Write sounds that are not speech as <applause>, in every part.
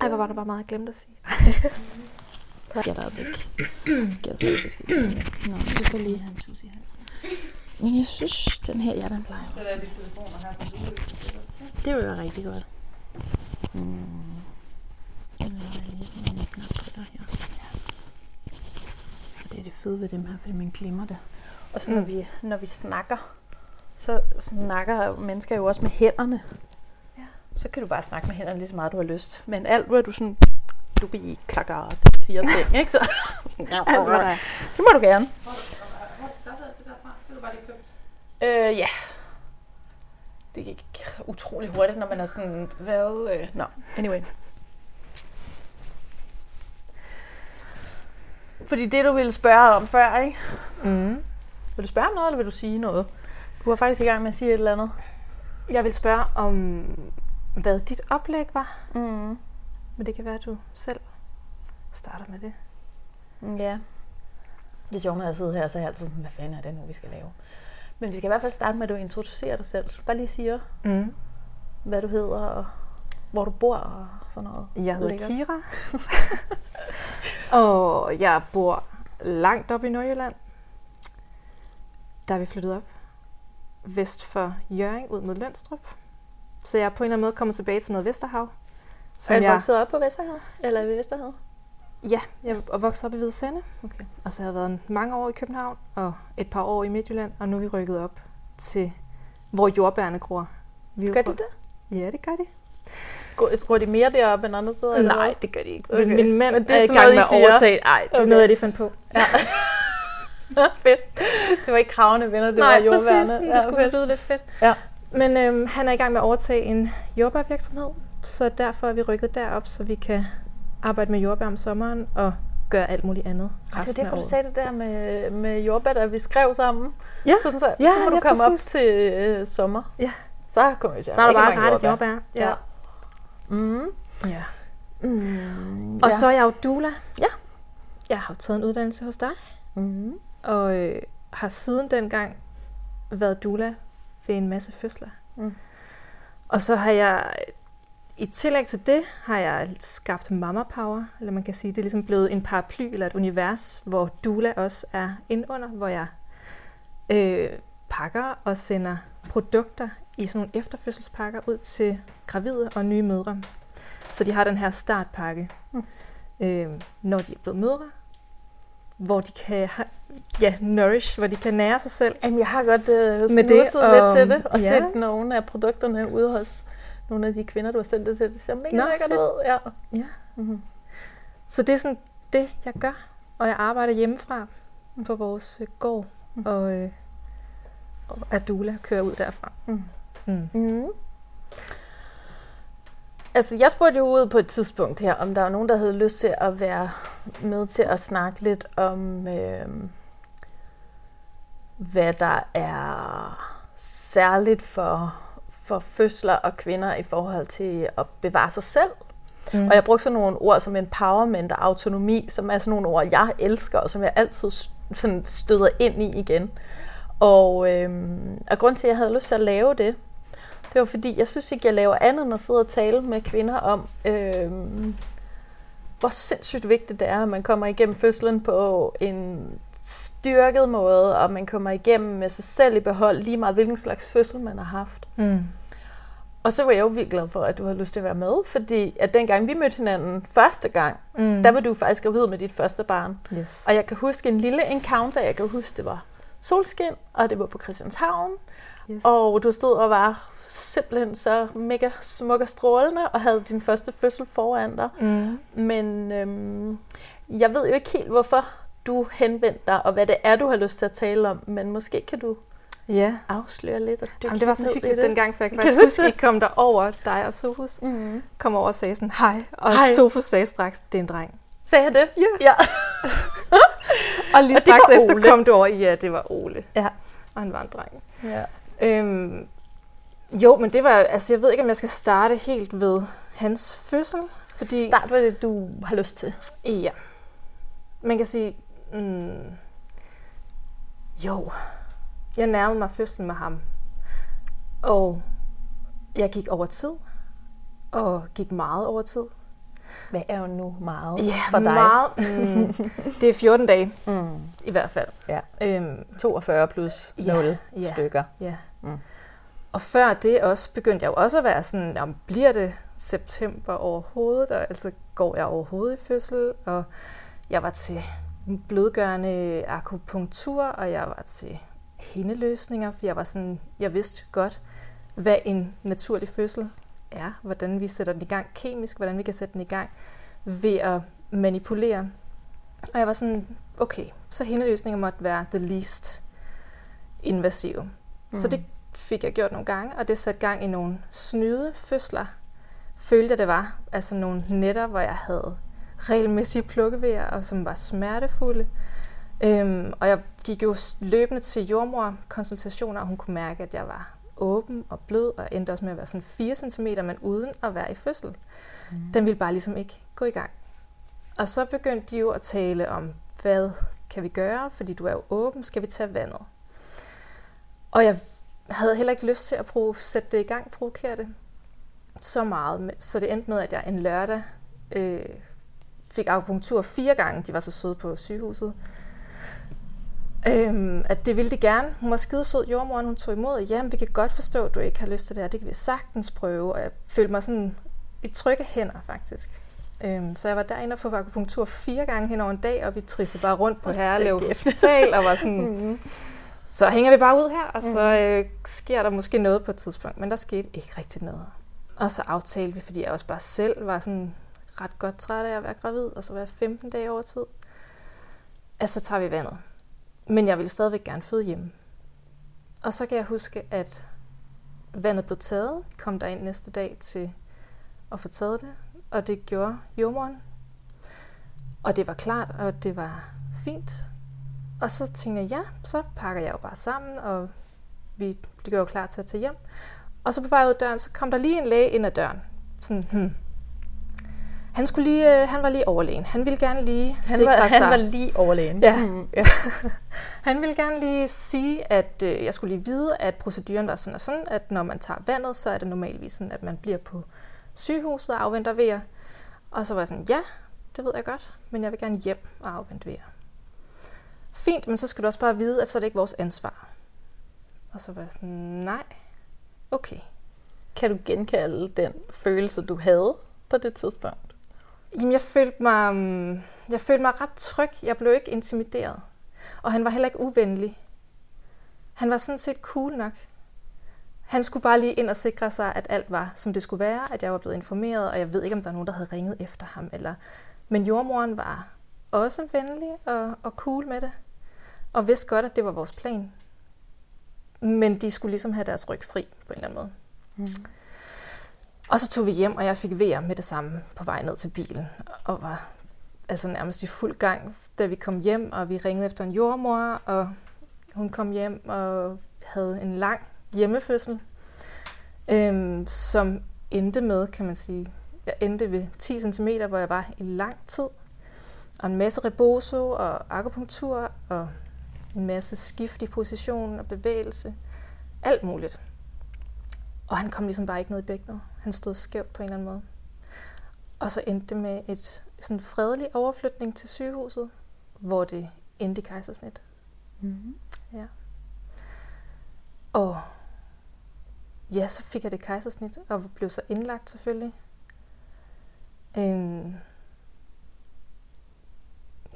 Ej, hvor var der bare meget, jeg glemte at sige. <laughs> Det sker der altså ikke. Det sker der faktisk ikke. Nå, du kan lige have en tus i halsen. Men jeg synes, den her, ja, den plejer Så også. er de telefoner her på Det vil være rigtig godt. Mm. Den har jeg lige sådan en knap på der her. Ja. Og det er det fede ved dem her, fordi man glemmer det. Og så når, vi, når vi snakker, så snakker mennesker jo også med hænderne. Så kan du bare snakke med hænderne lige så meget, du har lyst. Men alt, hvad du sådan du bliver klakker, det siger ting, ikke? Så, Alt, hvad der er. det må du gerne. Hvor startede det derfra? Det du bare lige købt. Øh, ja. Det gik utrolig hurtigt, når man er sådan, hvad... Øh, Nå, anyway. Fordi det, du ville spørge om før, ikke? Mm. Vil du spørge om noget, eller vil du sige noget? Du var faktisk i gang med at sige et eller andet. Jeg vil spørge om, hvad dit oplæg var. Mm. Men det kan være, at du selv starter med det. Ja. Det er sjovt, når jeg sidder her, så er jeg altid sådan, hvad fanden er det nu, vi skal lave? Men vi skal i hvert fald starte med, at du introducerer dig selv. Så bare lige siger, Mm. hvad du hedder, og hvor du bor, og sådan noget. Jeg hedder Lækkert. Kira. <laughs> og jeg bor langt op i Nordjylland. Der er vi flyttet op vest for Jørgen ud mod Lønstrup. Så jeg er på en eller anden måde kommet tilbage til noget Vesterhav. Så er du jeg, vokset op på Vesterhavet? Eller ved Vesterhavet? Ja, jeg er vokset op i Hvide Sande. Okay. Og så har jeg været mange år i København og et par år i Midtjylland. Og nu er vi rykket op til, hvor jordbærne gror. Vi er Gør de det? Ja, det gør de. Tror de mere deroppe end andre steder? eller Nej, det gør de ikke. Okay. Men min mand Men det er er, i sådan gang med at overtage. Nej, det er Okay. noget, jeg lige fandt på. <laughs> Fedt. Det var ikke kravende venner, det Nej, var jordværende. præcis. Det skulle fedt. lyde lidt fedt. Ja. Men øhm, han er i gang med at overtage en jordbærvirksomhed, så derfor er vi rykket derop, så vi kan arbejde med jordbær om sommeren og gøre alt muligt andet. Og det er derfor, du sagde det der med, med jordbær, da vi skrev sammen. Ja. Så, så, Ja, så må du ja, komme op præcis. til øh, sommer. Ja. Så kommer vi til Så er der bare gratis jordbær. Ja. Ja. Mm. ja. Mm. Og så er jeg jo doula. Ja. Jeg har jo taget en uddannelse hos dig, Mm. og øh, har siden dengang været doula ved en masse fødsler. Mm. Og så har jeg, i tillæg til det, har jeg skabt Mama Power, eller man kan sige, det er ligesom blevet en paraply eller et univers, hvor doula også er indunder, hvor jeg øh, pakker og sender produkter i sådan nogle efterfødselspakker ud til gravide og nye mødre. Så de har den her startpakke, Mm. øh, når de er blevet mødre, hvor de kan ja, nourish, hvor de kan nære sig selv. Jamen, jeg har godt øh, Med snusset det, lidt og- til det, og ja. set nogle af produkterne ude hos nogle af de kvinder, du har sendt det til. Det ser mega Nå, lækkert ud. Ja. Ja. Mm-hmm. Så det er sådan det, jeg gør. Og jeg arbejder hjemmefra på vores øh, gård, Mm. og, øh, og Adula kører ud derfra. Mm. Mm. Mm. Altså, jeg spurgte jo ud på et tidspunkt her, om der var nogen, der havde lyst til at være med til at snakke lidt om, øh, hvad der er særligt for, for fødsler og kvinder i forhold til at bevare sig selv. Mm. Og jeg brugte sådan nogle ord som empowerment og autonomi, som er sådan nogle ord, jeg elsker, og som jeg altid sådan støder ind i igen. Og, øhm, og grund til, at jeg havde lyst til at lave det, det var fordi, jeg synes ikke, jeg laver andet end at sidde og tale med kvinder om, øhm, hvor sindssygt vigtigt det er, at man kommer igennem fødslen på en styrket måde, og man kommer igennem med sig selv i behold, lige meget hvilken slags fødsel man har haft. Mm. Og så var jeg jo virkelig glad for, at du havde lyst til at være med, fordi at dengang vi mødte hinanden første gang, Mm. der var du faktisk gravid med dit første barn. yes. Og jeg kan huske en lille encounter, jeg kan huske, det var solskin, og det var på Christianshavn, yes. og du stod og var simpelthen så mega smuk og strålende, og havde din første fødsel foran dig. mm. Men øhm, jeg ved jo ikke helt, hvorfor du henvendte dig, og hvad det er, du har lyst til at tale om, men måske kan du Ja. afsløre lidt og dykke Jamen, det var så hyggeligt det. dengang, for jeg kan Kan faktisk du huske, at I kom der over dig og Sofus. Mm. Kom over og sagde sådan, hej. Og Hej. Sofus sagde straks, det er en dreng. Sagde jeg det? Ja. ja. <laughs> Og lige Og straks efter Ole. kom du over, ja, det var Ole. Ja. Og han var en dreng. ja. Øhm, jo, men det var, altså jeg ved ikke, om jeg skal starte helt ved hans fødsel. Fordi, Start med det, du har lyst til. Ja. Man kan sige, mm, jo, jeg nærmede mig fødslen med ham. Og jeg gik over tid, og gik meget over tid. Hvad er jo nu meget Ja, for dig? meget. Mm, <laughs> det er 14 dage Mm. i hvert fald. Ja. Øhm, 42 plus Ja, 0 ja. stykker. ja. Mm. Og før det også begyndte jeg jo også at være sådan, om bliver det september overhovedet, og altså går jeg overhovedet i fødsel, og jeg var til blødgørende akupunktur, og jeg var til hindeløsninger, for jeg var sådan, jeg vidste godt, hvad en naturlig fødsel er, hvordan vi sætter den i gang kemisk, hvordan vi kan sætte den i gang ved at manipulere. Og jeg var sådan, okay, så hindeløsninger måtte være the least invasive. Mm. Så det fik jeg gjort nogle gange, og det satte gang i nogle snyde fødsler. Følte jeg, det var. Altså nogle nætter, hvor jeg havde regelmæssige plukkevejer, og som var smertefulde. Øhm, og jeg gik jo løbende til jordmor-konsultationer, og hun kunne mærke, at jeg var åben og blød, og endte også med at være sådan 4 cm, men uden at være i fødsel. Mm. Den ville bare ligesom ikke gå i gang. Og så begyndte de jo at tale om, hvad kan vi gøre, fordi du er jo åben, skal vi tage vandet? Og jeg havde heller ikke lyst til at prøve, sætte det i gang, provokere det så meget. Så det endte med, at jeg en lørdag øh, fik akupunktur fire gange. De var så søde på sygehuset. Øhm, at det ville de gerne. Hun var skide sød, jordmoren, hun tog imod. Jamen, vi kan godt forstå, at du ikke har lyst til det her. Det kan vi sagtens prøve. Og jeg følte mig sådan i trygge hænder, faktisk. Øhm, så jeg var derinde og få akupunktur fire gange hen over en dag, og vi trissede bare rundt på Herlev Hospital, og var sådan, så hænger vi bare ud her, og så øh, sker der måske noget på et tidspunkt. Men der skete ikke rigtig noget. Og så aftalte vi, fordi jeg også bare selv var sådan ret godt træt af at være gravid, og så var jeg 15 dage over tid, at så tager vi vandet. Men jeg ville stadigvæk gerne føde hjemme. Og så kan jeg huske, at vandet blev taget, kom der ind næste dag til at få taget det, og det gjorde jordmoren. Og det var klart, og det var fint. Og så tænkte jeg, ja, så pakker jeg jo bare sammen, og vi blev jo klar til at tage hjem. Og så på vej ud af døren, så kom der lige en læge ind ad døren. Sådan, hmm. Han, skulle lige, øh, han var lige overlægen. Han ville gerne lige Han sikre var, sig. han var lige overlægen. Ja. Mm. ja. <laughs> Han ville gerne lige sige, at øh, jeg skulle lige vide, at proceduren var sådan og sådan, at når man tager vandet, så er det normalvis sådan, at man bliver på sygehuset og afventer vejer. Og så var jeg sådan, ja, det ved jeg godt, men jeg vil gerne hjem og afvente vejer. Fint, men så skal du også bare vide, at så er det ikke vores ansvar. Og så var jeg sådan, nej, okay. Kan du genkalde den følelse, du havde på det tidspunkt? Jamen, jeg følte mig, mm, jeg følte mig ret tryg. Jeg blev ikke intimideret. Og han var heller ikke uvenlig. Han var sådan set cool nok. Han skulle bare lige ind og sikre sig, at alt var, som det skulle være, at jeg var blevet informeret, og jeg ved ikke, om der er nogen, der havde ringet efter ham. Eller... Men jordmoren var også venlig og, og cool med det, og vidste godt, at det var vores plan. Men de skulle ligesom have deres ryg fri på en eller anden måde. Mm. Og så tog vi hjem, og jeg fik vejr med det samme på vej ned til bilen, og var altså nærmest i fuld gang, da vi kom hjem, og vi ringede efter en jordmor, og hun kom hjem og havde en lang hjemmefødsel, øhm, som endte med, kan man sige, jeg endte ved 10 cm, hvor jeg var i lang tid, og en masse reboso og akupunktur, og en masse skift i position og bevægelse, alt muligt. Og han kom ligesom bare ikke ned i bækkenet. Han stod skævt på en eller anden måde. Og så endte det med et sådan fredelig overflytning til sygehuset, hvor det endte i kejsersnit. Mm. Ja. Og ja, så fik jeg det kejsersnit, og blev så indlagt selvfølgelig. Øhm.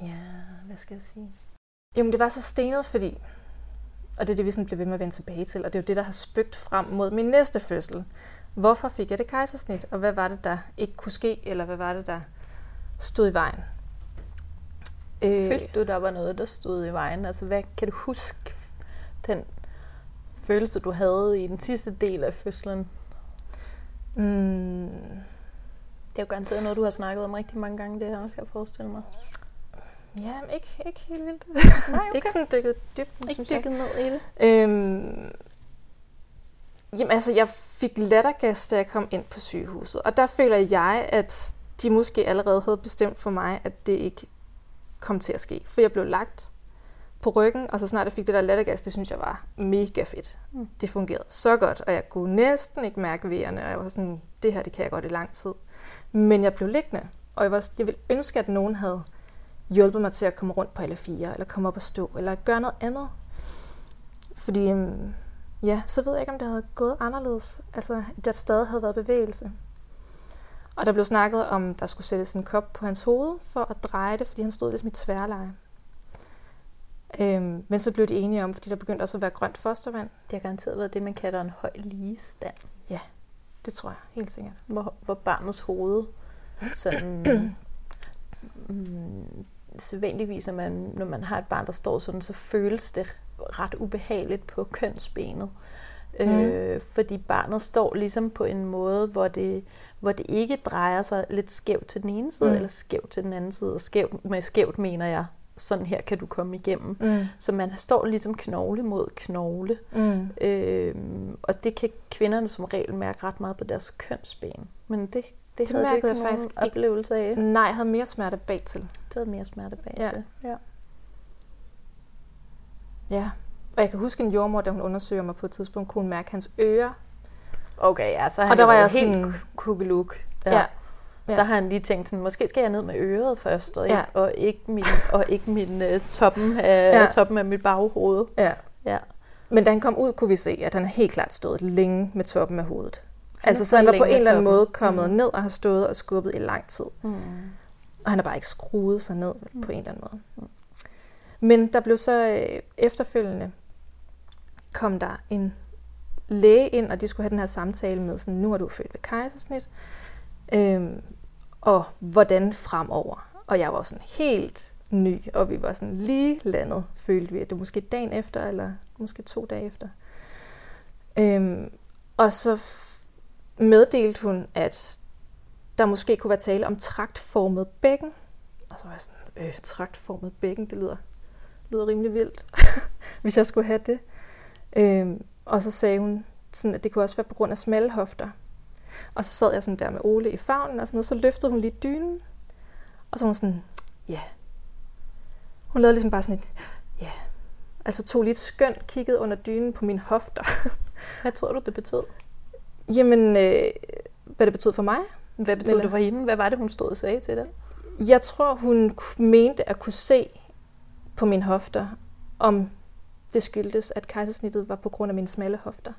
Ja, hvad skal jeg sige? Jo, men det var så stenet, fordi og det er det, vi sådan bliver ved med at vende tilbage til. Og det er jo det, der har spøgt frem mod min næste fødsel. Hvorfor fik jeg det kejsersnit? Og hvad var det, der ikke kunne ske? Eller hvad var det, der stod i vejen? Øh, Følte du, der var noget, der stod i vejen? Altså, hvad kan du huske den følelse, du havde i den sidste del af fødslen? Mm, Det er jo garanteret noget, du har snakket om rigtig mange gange, det her, kan jeg forestille mig. Ja, ikke, ikke helt vildt. <laughs> Nej, okay. ikke sådan dykket dybt, Ikke dykket ned i det. Øhm, jamen altså, jeg fik lattergas, da jeg kom ind på sygehuset. Og der føler jeg, at de måske allerede havde bestemt for mig, at det ikke kom til at ske. For jeg blev lagt på ryggen, og så snart jeg fik det der lattergas, det synes jeg var mega fedt. Mm. Det fungerede så godt, og jeg kunne næsten ikke mærke vejerne, og jeg var sådan, det her, det kan jeg godt i lang tid. Men jeg blev liggende, Og jeg, var, jeg ville ønske, at nogen havde hjulpet mig til at komme rundt på alle fire, eller komme op og stå, eller gøre noget andet. Fordi, øhm, ja, så ved jeg ikke, om det havde gået anderledes. Altså, at der stadig havde været bevægelse. Og der blev snakket om, der skulle sættes en kop på hans hoved for at dreje det, fordi han stod ligesom i tværleje. Øhm, men så blev de enige om, fordi der begyndte også at være grønt fostervand. Det har garanteret været det, man kalder en høj ligestand. Det tror jeg, helt sikkert. Hvor, hvor barnets hoved sådan... <clears throat> mm, sædvanligvis, når man, når man har et barn, der står sådan, så føles det ret ubehageligt på kønsbenet. Mm. Øh, fordi barnet står ligesom på en måde, hvor det, hvor det ikke drejer sig lidt skævt til den ene side, Mm. eller skævt til den anden side. Og skævt, med skævt mener jeg, sådan her kan du komme igennem. Mm. Så man står ligesom knogle mod knogle. Mm. Øh, og det kan kvinderne som regel mærke ret meget på deres kønsben. Men det, det, Det havde mærkede ikke jeg faktisk ikke. oplevelse af. Nej, jeg havde mere smerte bag havde mere smerte bag Ja. til. Ja. Ja. Og jeg kan huske en jordmor, da hun undersøger mig på et tidspunkt, kunne hun mærke hans ører. Okay, ja, så Og han der var jeg helt sådan- kukkeluk. Ja. Ja. Så har han lige tænkt sådan, måske skal jeg ned med øret først, og, Ja. ikke, og ikke min, og ikke min uh, toppen, af, Ja. ja. toppen af mit baghoved. Ja. Ja. Men da han kom ud, kunne vi se, at han helt klart stået længe med toppen af hovedet. Han altså, så han var på en eller anden måde kommet Mm. ned og har stået og skubbet i lang tid. Mm. Og han har bare ikke skruet sig ned mm. på en eller anden måde. Mm. Men der blev så øh, efterfølgende, kom der en læge ind, og de skulle have den her samtale med, sådan, nu er du født ved kejsersnit, øhm, og hvordan fremover. Og jeg var sådan helt ny, og vi var sådan lige landet, følte vi, at det måske dagen efter, eller måske to dage efter. Øhm, og så meddelte hun, at der måske kunne være tale om traktformet bækken. Og så var jeg sådan, øh, traktformet bækken, det lyder, lyder rimelig vildt, <laughs> hvis jeg skulle have det. Øhm, og så sagde hun, sådan, at det kunne også være på grund af smalle hofter. Og så sad jeg sådan der med Ole i favnen og sådan noget, så løftede hun lige dynen. Og så var hun sådan, ja. Yeah. Hun lavede ligesom bare sådan et, ja. Yeah. Altså tog lige et skønt, kiggede under dynen på mine hofter. Hvad tror du, det betød? Jamen, øh, hvad det betød for mig? Hvad betød Eller- det for hende? Hvad var det, hun stod og sagde til dig? Jeg tror, hun mente at kunne se på mine hofter, om det skyldtes, at kejsersnittet var på grund af mine smalle hofter.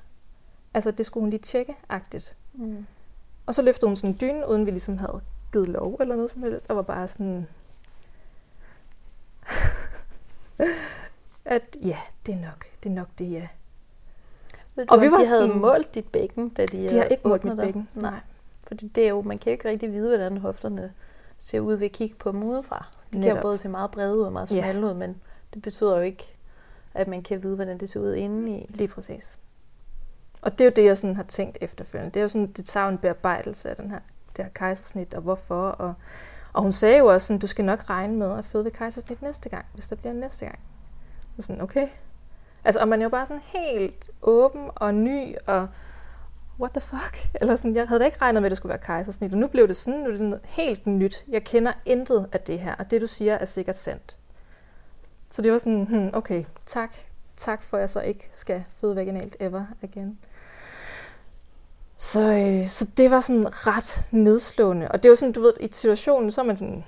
Altså, det skulle hun lige tjekke-agtigt. Mm. Og så løftede hun sådan en dyne, uden vi ligesom havde givet lov eller noget som helst, og var bare sådan... <laughs> at ja, det er nok, det er nok det, ja. Ved du, Og vi var de havde sådan- målt dit bækken, da de, De har øh, ikke målt åbnede mit dig? bækken. Nej. Fordi det er jo, man kan jo ikke rigtig vide, hvordan hofterne ser ud ved at kigge på dem udefra. De kan Netop. jo både se meget brede ud og meget Ja. smalle ud, men det betyder jo ikke, at man kan vide, hvordan det ser ud indeni. Lige præcis. Og det er jo det, jeg sådan har tænkt efterfølgende. Det er jo sådan, det tager en bearbejdelse af den her, det her kejsersnit, og hvorfor. Og, og hun sagde jo også sådan, du skal nok regne med at føde ved kejsersnit næste gang, hvis der bliver næste gang. Og sådan, okay. Altså, og man er jo bare sådan helt åben og ny, og what the fuck? <laughs> Eller sådan, jeg havde da ikke regnet med, at det skulle være kejsersnit, og nu blev det sådan, nu er det noget helt nyt. Jeg kender intet af det her, og det du siger er sikkert sandt. Så det var sådan, hmm, okay, tak. Tak for, at jeg så ikke skal føde vaginalt ever igen. Så, øh, så det var sådan ret nedslående. Og det var sådan, du ved, i situationen, så er man sådan,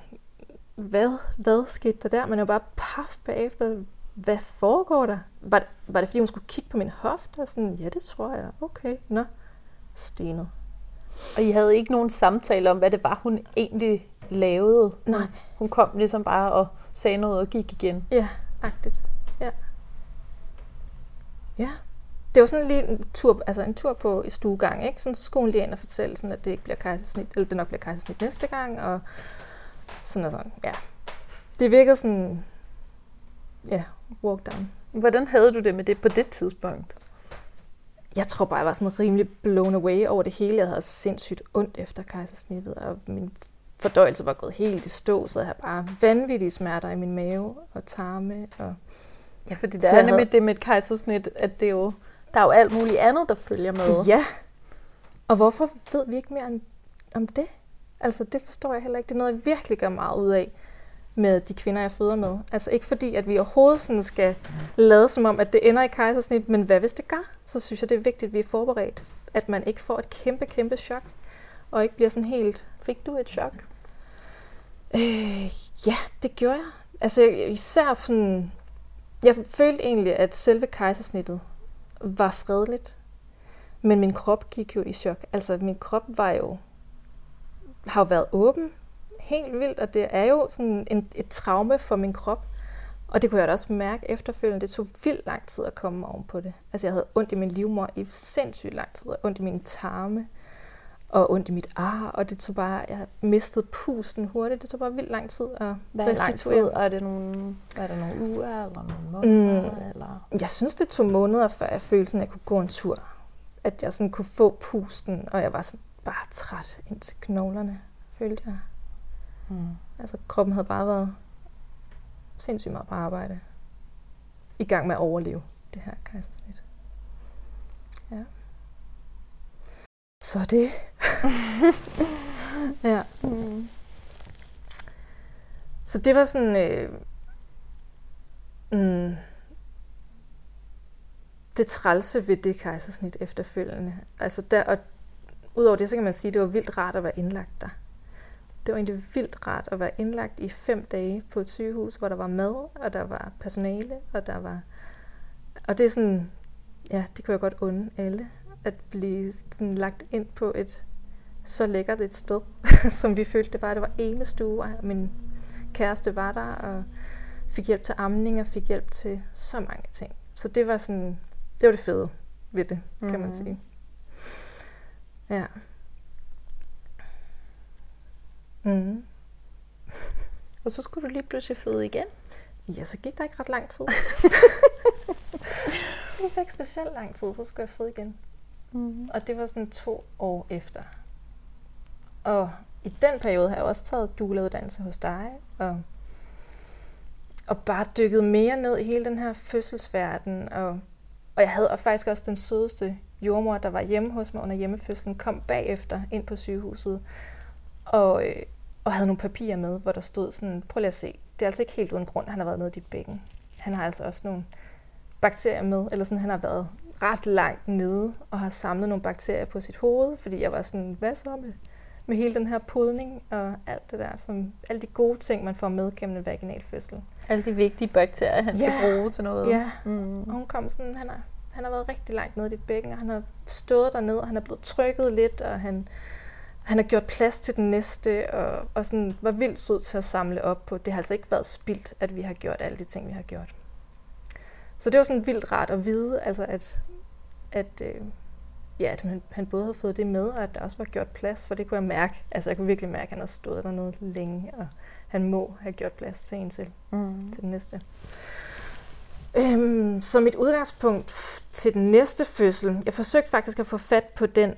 hvad, hvad skete der der? Man er jo bare paf bagefter. Hvad foregår der? Var, var det, fordi hun skulle kigge på min hofte? Og sådan, ja, det tror jeg. Okay, nå. Stenet. Og I havde ikke nogen samtale om, hvad det var, hun egentlig lavede. Nej. Hun kom ligesom bare og sagde noget og gik igen. Ja, agtigt. Ja. Ja. Det var sådan lige en tur, altså en tur på i stuegang, ikke? Sådan, så skulle hun lige ind og fortælle, sådan, at det ikke bliver kejsersnit, eller det nok bliver kejsersnit næste gang, og sådan og sådan, ja. Det virkede sådan, ja, walk down. Hvordan havde du det med det på det tidspunkt? Jeg tror bare, jeg var sådan rimelig blown away over det hele. Jeg havde sindssygt ondt efter kejsersnittet, og min fordøjelse var gået helt i stå, så jeg havde bare vanvittige smerter i min mave og tarme. Og Ja, fordi Så det er nemlig havde- det med et kejsersnit, at det er jo, der er jo alt muligt andet, der følger med. Ja. Og hvorfor ved vi ikke mere om- om det? Altså, det forstår jeg heller ikke. Det er noget, jeg virkelig gør meget ud af med de kvinder, jeg føder med. Altså ikke fordi, at vi overhovedet sådan skal lade som om, at det ender i kejsersnit, men hvad hvis det gør? Så synes jeg, det er vigtigt, at vi er forberedt. At man ikke får et kæmpe, kæmpe chok, og ikke bliver sådan helt... Fik du et chok? Øh, ja, det gjorde jeg. Altså især sådan... Jeg følte egentlig, at selve kejsersnittet var fredeligt. Men min krop gik jo i chok. Altså min krop var jo... har jo været åben helt vildt, og det er jo sådan en, et traume for min krop. Og det kunne jeg da også mærke efterfølgende. Det tog vildt lang tid at komme oven på det. Altså jeg havde ondt i min livmor i sindssygt lang tid, og ondt i mine tarme, og ondt i mit ar, og det tog bare, jeg mistede pusten hurtigt. Det tog bare vildt lang tid at Hvad er lang tid? Er det nogle, er det nogle uger eller nogle måneder? Mm, eller? Jeg synes, det tog måneder, før jeg følte, at jeg kunne gå en tur. At jeg sådan kunne få pusten, og jeg var sådan bare træt ind til knoglerne, følte jeg. Mm. Altså kroppen havde bare været sindssygt meget på arbejde. I gang med at overleve det her kejsersnit. Ja. Så det. <laughs> ja. Mm. Så det var sådan... Øh, mm, det trælse ved det kejsersnit efterfølgende. Altså der, og udover det, så kan man sige, at det var vildt rart at være indlagt der det var egentlig vildt rart at være indlagt i fem dage på et sygehus, hvor der var mad, og der var personale, og der var... Og det er sådan, ja, det kunne jeg godt unde alle, at blive sådan lagt ind på et så lækkert et sted, <laughs> som vi følte det var. Det var ene stue, og min kæreste var der, og fik hjælp til amning, og fik hjælp til så mange ting. Så det var sådan, det var det fede ved det, kan mm. man sige. Ja. Mm. <laughs> og så skulle du lige pludselig føde igen? Ja, så gik der ikke ret lang tid. <laughs> så gik der ikke specielt lang tid, så skulle jeg føde igen. Mm. Og det var sådan to år efter. Og i den periode har jeg også taget dualeuddannelse hos dig, og, og bare dykket mere ned i hele den her fødselsverden. Og, og jeg havde og faktisk også den sødeste jordmor, der var hjemme hos mig under hjemmefødslen, kom bagefter ind på sygehuset. Og, øh, og havde nogle papirer med, hvor der stod sådan, prøv lige at se, det er altså ikke helt uden grund, han har været nede i dit bækken. Han har altså også nogle bakterier med, eller sådan, han har været ret langt nede og har samlet nogle bakterier på sit hoved, fordi jeg var sådan, hvad så med, med hele den her podning og alt det der, som alle de gode ting, man får med gennem en vaginal fødsel. Alle de vigtige bakterier, han skal ja. bruge til noget. Ja, mm. og hun kom sådan, han har, han har været rigtig langt nede i dit bækken, og han har stået dernede, og han er blevet trykket lidt, og han han har gjort plads til den næste, og, og sådan var vildt sød til at samle op på. Det har altså ikke været spildt, at vi har gjort alle de ting, vi har gjort. Så det var sådan vildt rart at vide, altså at, at, øh, ja, at han, han både havde fået det med, og at der også var gjort plads, for det kunne jeg mærke. Altså jeg kunne virkelig mærke, at han har stået dernede længe, og han må have gjort plads til en til, mm. til den næste. Øhm, så mit udgangspunkt til den næste fødsel, jeg forsøgte faktisk at få fat på den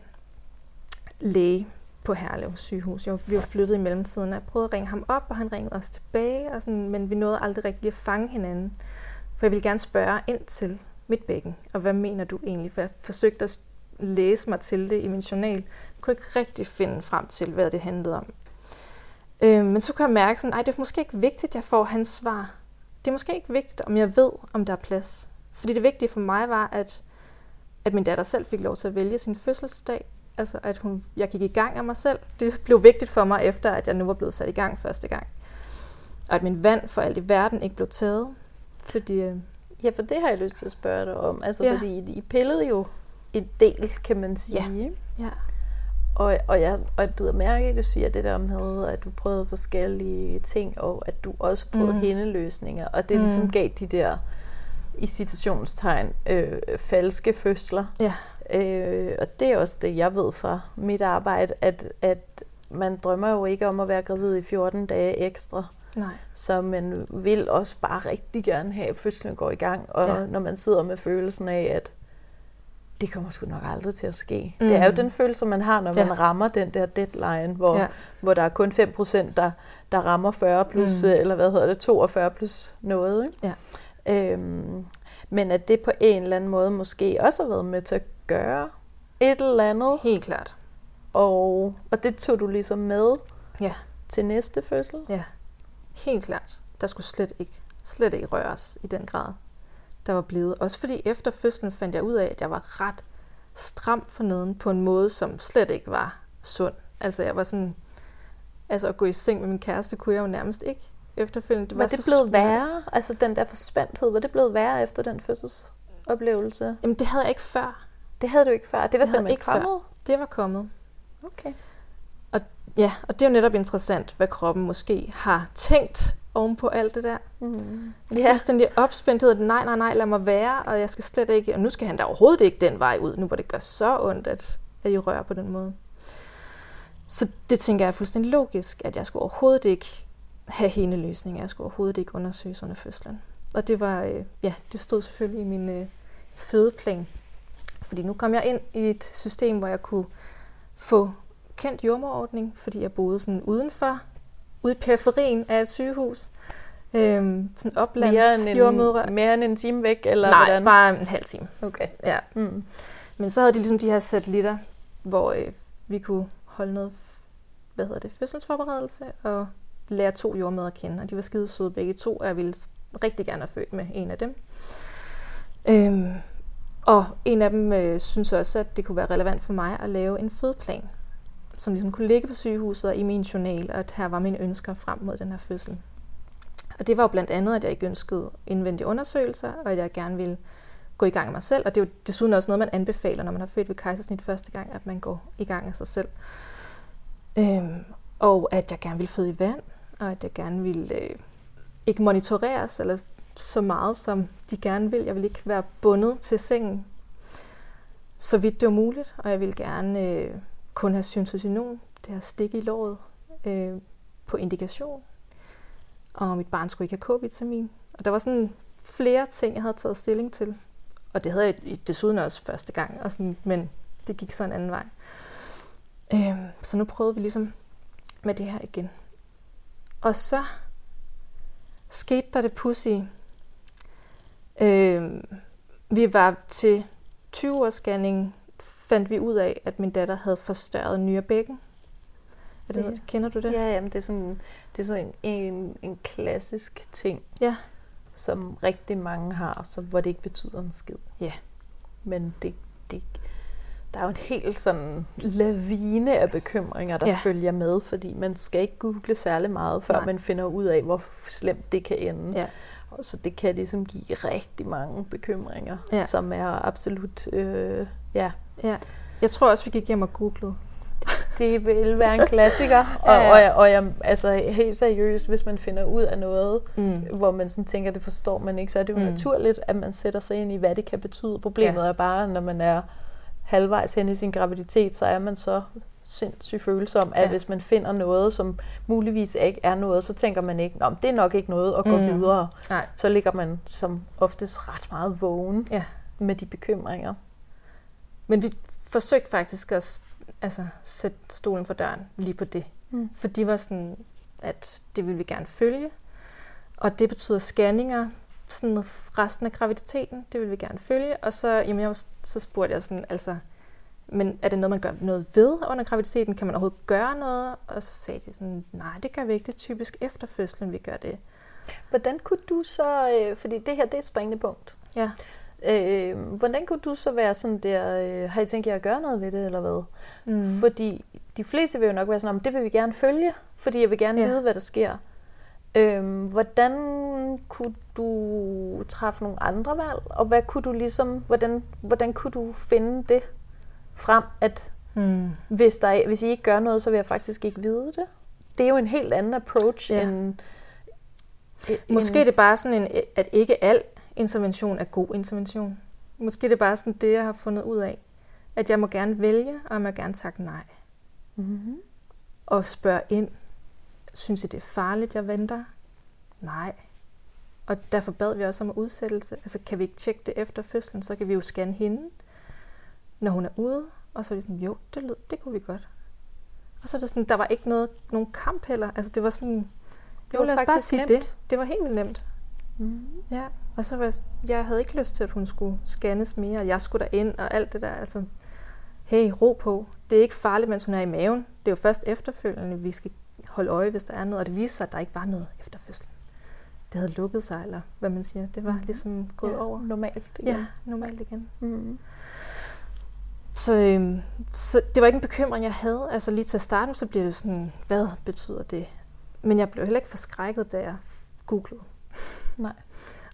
læge, på Herlev sygehus. Jeg, vi var flyttet i mellemtiden, jeg prøvede at ringe ham op, og han ringede os tilbage, og sådan, men vi nåede aldrig rigtig at fange hinanden. For jeg ville gerne spørge ind til mit bækken, og hvad mener du egentlig? For jeg forsøgte at læse mig til det i min journal. Jeg kunne ikke rigtig finde frem til, hvad det handlede om. Øh, men så kunne jeg mærke, at det er måske ikke vigtigt, at jeg får hans svar. Det er måske ikke vigtigt, om jeg ved, om der er plads. Fordi det vigtige for mig var, at, at min datter selv fik lov til at vælge sin fødselsdag, Altså, at hun, jeg gik i gang af mig selv. Det blev vigtigt for mig, efter at jeg nu var blevet sat i gang første gang. Og at min vand for alt i verden ikke blev taget. Fordi, øh... Ja, for det har jeg lyst til at spørge dig om. Altså, ja. fordi I pillede jo en del, kan man sige. Ja. ja. Og, og, jeg, og jeg byder mærke, at du siger det der med, at du prøvede forskellige ting, og at du også prøvede mm. hændeløsninger. Og det mm. ligesom gav de der, i citationstegn, øh, falske fødsler. Ja. Øh, og det er også det, jeg ved fra mit arbejde, at, at man drømmer jo ikke om at være gravid i 14 dage ekstra. Nej. Så man vil også bare rigtig gerne have, at fødslen går i gang. Og ja. når man sidder med følelsen af, at det kommer sgu nok aldrig til at ske. Mm. Det er jo den følelse, man har, når man ja. rammer den der deadline, hvor, ja. hvor der er kun 5%, der, der rammer 40 plus, mm. eller hvad hedder det, 42 plus noget. Ikke? Ja. Øhm, men at det på en eller anden måde måske også har været med til at gøre et eller andet. Helt klart. Og, og det tog du ligesom med ja. til næste fødsel? Ja, helt klart. Der skulle slet ikke, slet ikke røres i den grad, der var blevet. Også fordi efter fødslen fandt jeg ud af, at jeg var ret stram for neden på en måde, som slet ikke var sund. Altså jeg var sådan, Altså at gå i seng med min kæreste kunne jeg jo nærmest ikke efterfølgende. Det var, var det blevet smertet. værre? Altså den der forspændthed, var det blevet værre efter den fødselsoplevelse? Jamen det havde jeg ikke før. Det havde du ikke før? Det var Det simpelthen ikke før. kommet? Det var kommet. Okay. Ja, og det er jo netop interessant, hvad kroppen måske har tænkt oven på alt det der. Mm. En Ja. fuldstændig opspændthed, at nej, nej, nej, lad mig være, og jeg skal slet ikke, og nu skal han da overhovedet ikke den vej ud, nu hvor det gør så ondt, at, at I rører på den måde. Så det tænker jeg er fuldstændig logisk, at jeg skulle overhovedet ikke have hende løsninger, jeg skulle overhovedet ikke undersøges under fødslen. Og det var, øh, ja, det stod selvfølgelig i min øh, fødeplan. Fordi nu kom jeg ind i et system, hvor jeg kunne få kendt jordmorordning, fordi jeg boede sådan udenfor, ude i periferien af et sygehus. Øhm, sådan oplands Mere end, jordmødre. mere end en time væk, eller Nej, hvordan? bare en halv time. Okay. Ja. Mm. Men så havde de ligesom de her satellitter, hvor øh, vi kunne holde noget, hvad hedder det, fødselsforberedelse, og lære to jordmødre at kende. Og de var skide søde begge to, og jeg ville rigtig gerne have født med en af dem. Øhm, og en af dem øh, synes også, at det kunne være relevant for mig at lave en fødeplan, som ligesom kunne ligge på sygehuset og i min journal, og at her var mine ønsker frem mod den her fødsel. Og det var jo blandt andet, at jeg ikke ønskede indvendige undersøgelser, og at jeg gerne ville gå i gang med mig selv. Og det er jo desuden også noget, man anbefaler, når man har født ved kejsersnit første gang, at man går i gang af sig selv. Øhm, og at jeg gerne ville føde i vand, og at jeg gerne ville øh, ikke monitoreres, eller så meget, som de gerne vil. Jeg vil ikke være bundet til sengen, så vidt det var muligt. Og jeg vil gerne øh, kun have syntocinon, det her stik i låret, øh, på indikation. Og mit barn skulle ikke have K-vitamin. Og der var sådan flere ting, jeg havde taget stilling til. Og det havde jeg desuden også første gang, og sådan, men det gik så en anden vej. Øh, så nu prøvede vi ligesom med det her igen. Og så skete der det pussy. Øhm, vi var til 20 scanning fandt vi ud af, at min datter havde forstørret nyrebækken. Er det, noget- Kender du det? Ja, jamen, det er sådan, det er sådan en, en, en klassisk ting, Ja. som rigtig mange har, så, hvor det ikke betyder en skid. Ja. Men det, det, der er jo en helt sådan lavine af bekymringer, der Ja. følger med, fordi man skal ikke google særlig meget, før. Nej. man finder ud af, hvor slemt det kan ende. Ja. Og så det kan ligesom give rigtig mange bekymringer, Ja. som er absolut, øh, ja, ja. Jeg tror også, vi gik hjem og googlede. det vil være en klassiker. <laughs> og, Ja, ja. og, jeg, og jeg, altså helt seriøst, hvis man finder ud af noget, Mm. hvor man sådan tænker, det forstår man ikke, så er det jo Mm. naturligt, at man sætter sig ind i, hvad det kan betyde. Problemet ja. er bare, når man er halvvejs hen i sin graviditet, så er man så sindssygt følsom, at Ja. hvis man finder noget, som muligvis ikke er noget, så tænker man ikke, men det er nok ikke noget at gå Mm. videre. Nej. Så ligger man som oftest ret meget vågen Ja. med de bekymringer. Men vi forsøgte faktisk at altså, sætte stolen for døren lige på det. Mm. For de var sådan, at det ville vi gerne følge. Og det betyder scanninger sådan resten af graviditeten. Det vil vi gerne følge. Og så, jamen, jeg var, så spurgte jeg sådan, altså, men er det noget, man gør noget ved under graviditeten? Kan man overhovedet gøre noget? Og så sagde de sådan, nej, det gør vi ikke. Det er typisk efter fødslen, vi gør det. Hvordan kunne du så, øh, fordi det her det er et springende punkt, Ja. øh, hvordan kunne du så være sådan der, øh, har I tænkt jer at gøre noget ved det, eller hvad? Mm. Fordi de fleste vil jo nok være sådan, om det vil vi gerne følge, fordi jeg vil gerne ja. vide, hvad der sker. Øhm, hvordan kunne du træffe nogle andre valg, og hvad kunne du ligesom, hvordan, hvordan kunne du finde det frem, at Mm. hvis, der, er- hvis I ikke gør noget, så vil jeg faktisk ikke vide det? Det er jo en helt anden approach Ja. end... Måske er det bare sådan, en, at ikke al intervention er god intervention. Måske er det bare sådan det, jeg har fundet ud af. At jeg må gerne vælge, og jeg må gerne takke nej. Mm-hmm. Og spørge ind. Synes I, det er farligt, jeg venter? Nej. Og derfor bad vi også om udsættelse. Altså, kan vi ikke tjekke det efter fødslen, så kan vi jo scanne hende, når hun er ude. Og så er vi sådan, jo, det, lød, det kunne vi godt. Og så er det sådan, der var ikke noget, nogen kamp heller. Altså, det var sådan, det var lad os bare sige nemt. det. Det var helt vildt nemt. Mm. Ja, og så var jeg, jeg havde ikke lyst til, at hun skulle scannes mere, og jeg skulle ind og alt det der. Altså, hey, ro på. Det er ikke farligt, mens hun er i maven. Det er jo først efterfølgende, vi skal holde øje, hvis der er noget. Og det viste sig, at der ikke var noget efter fødslen. Det havde lukket sig, eller hvad man siger. Det var Mhm. ligesom gået ja, over. Normalt. Ja, normalt igen. Mm. Så, øhm, så det var ikke en bekymring, jeg havde. Altså lige til at starte, så bliver det sådan, hvad betyder det? Men jeg blev heller ikke forskrækket, da jeg googlede. <laughs> Nej.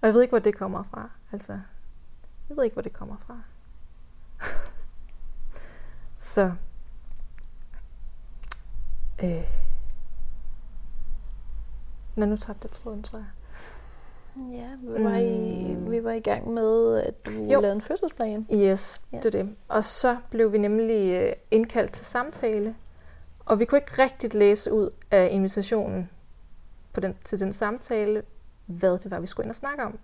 Og jeg ved ikke, hvor det kommer fra. Altså, jeg ved ikke, hvor det kommer fra. <laughs> så. Øh. Nå, nu tabte jeg tråden, tror jeg. Ja, vi var, i, Mm. vi var i gang med, at du Jo. lavede en fødselsplan. Yes, Ja. ja. det er det. Og så blev vi nemlig øh, indkaldt til samtale, og vi kunne ikke rigtigt læse ud af invitationen på den, til den samtale, hvad det var, vi skulle ind og snakke om.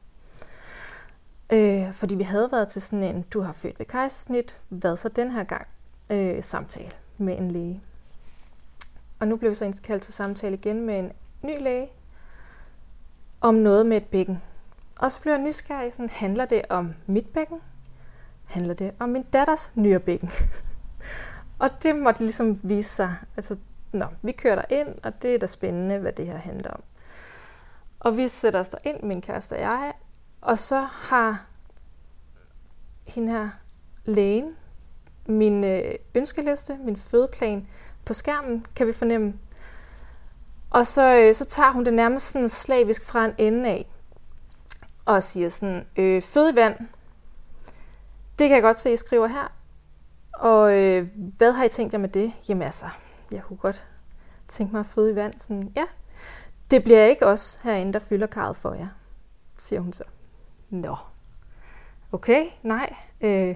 Øh, fordi vi havde været til sådan en, du har født ved kejsersnit, hvad så den her gang? Øh, samtale med en læge. Og nu blev vi så indkaldt til samtale igen med en ny læge, om noget med et bækken. Og så blev jeg nysgerrig, sådan, handler det om mit bækken? Handler det om min datters nyrebækken? <laughs> og det måtte ligesom vise sig, altså, nå, vi kører der ind, og det er da spændende, hvad det her handler om. Og vi sætter os der ind, min kæreste og jeg, og så har hende her lægen min øh, ønskeliste, min fødeplan på skærmen, kan vi fornemme. Og så, øh, så tager hun det nærmest sådan slavisk fra en ende af, og siger sådan, øh, fød vand, det kan jeg godt se, I skriver her. Og øh, hvad har I tænkt jer med det? Jamen altså, jeg kunne godt tænke mig at føde i vand. Sådan, ja, det bliver ikke os herinde, der fylder karret for jer, siger hun så. Nå, okay, nej. Øh,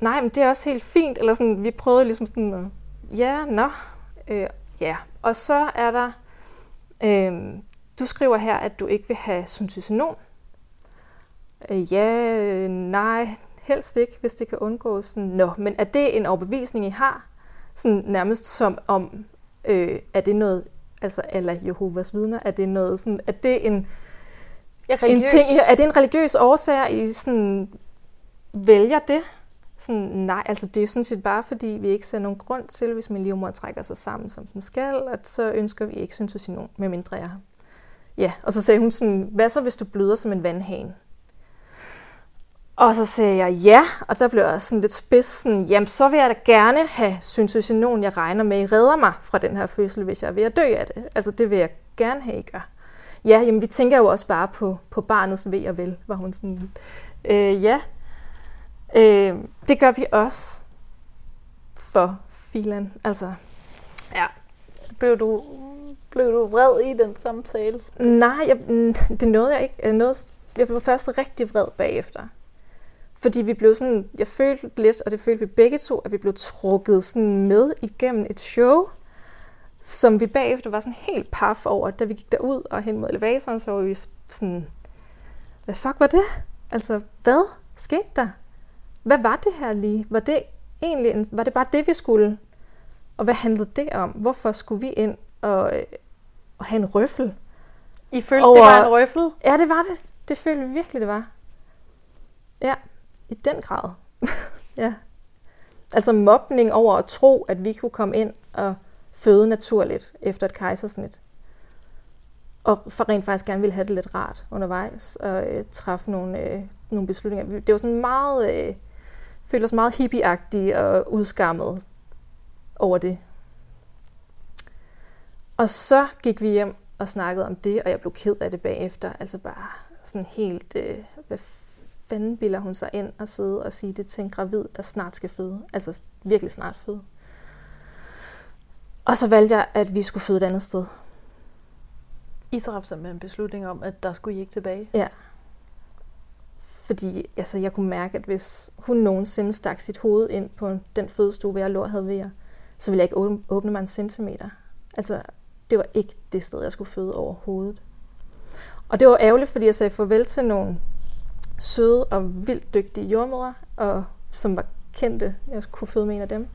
nej, men det er også helt fint. Eller sådan, vi prøvede ligesom sådan, at, ja, nå, øh, ja. Og så er der, øh, du skriver her, at du ikke vil have syntocinon. Øh, ja, øh, nej, helst ikke, hvis det kan undgås. Sådan, Nå, men er det en overbevisning, I har? Sådan nærmest som om, øh, er det noget, altså eller Jehovas vidner, er det noget sådan, er det en, Ja, en ting, er det en religiøs årsag, I sådan vælger det? Sådan, nej, altså det er jo sådan set bare, fordi vi ikke ser nogen grund til, hvis min livmor trækker sig sammen, som den skal, at så ønsker vi ikke syntocinon, medmindre jeg har. Ja, og så sagde hun sådan, hvad så hvis du bløder som en vandhane? Og så sagde jeg ja, og der blev jeg sådan lidt spids, sådan, jamen så vil jeg da gerne have syntocinon, jeg regner med, I redder mig fra den her fødsel, hvis jeg er ved at dø af det. Altså det vil jeg gerne have, I gør. Ja, jamen vi tænker jo også bare på, på barnets ved og vel, var hun sådan. Øh, ja, øh, det gør vi også for filan. Altså, ja. Blev du, blev du vred i den samtale? Nej, jeg, mm, <laughs> det nåede jeg ikke. Jeg, nåede, jeg var først rigtig vred bagefter. Fordi vi blev sådan, jeg følte lidt, og det følte vi begge to, at vi blev trukket sådan med igennem et show, som vi bagefter var sådan helt paf over. Da vi gik derud og hen mod elevatoren, så var vi sådan, hvad fuck var det? Altså, hvad skete der? Hvad var det her lige? Var det egentlig, en, var det bare det, vi skulle? Og hvad handlede det om? Hvorfor skulle vi ind og, øh, og have en røffel? I følte, Over- det var en røffel? Ja, det var det. Det følte vi virkelig, det var. Ja, i den grad. <laughs> ja. Altså mobning over at tro, at vi kunne komme ind og føde naturligt efter et kejsersnit. Og for rent faktisk gerne ville have det lidt rart undervejs og øh, træffe nogle, øh, nogle beslutninger. Det var sådan meget, øh, følte os meget hippieagtige og udskammet over det. Og så gik vi hjem og snakkede om det, og jeg blev ked af det bagefter. Altså bare sådan helt, øh, hvad fanden bilder hun sig ind og sidde og sige det til en gravid, der snart skal føde. Altså virkelig snart føde. Og så valgte jeg, at vi skulle føde et andet sted. I traf simpelthen en beslutning om, at der skulle I ikke tilbage. Ja. Fordi altså, jeg kunne mærke, at hvis hun nogensinde stak sit hoved ind på den fødestue, hvor jeg lå havde ved så ville jeg ikke åbne, åbne mig en centimeter. Altså, det var ikke det sted, jeg skulle føde overhovedet. Og det var ærgerligt, fordi jeg sagde farvel til nogle søde og vildt dygtige jordmødre, og som var kendte, jeg kunne føde med en af dem,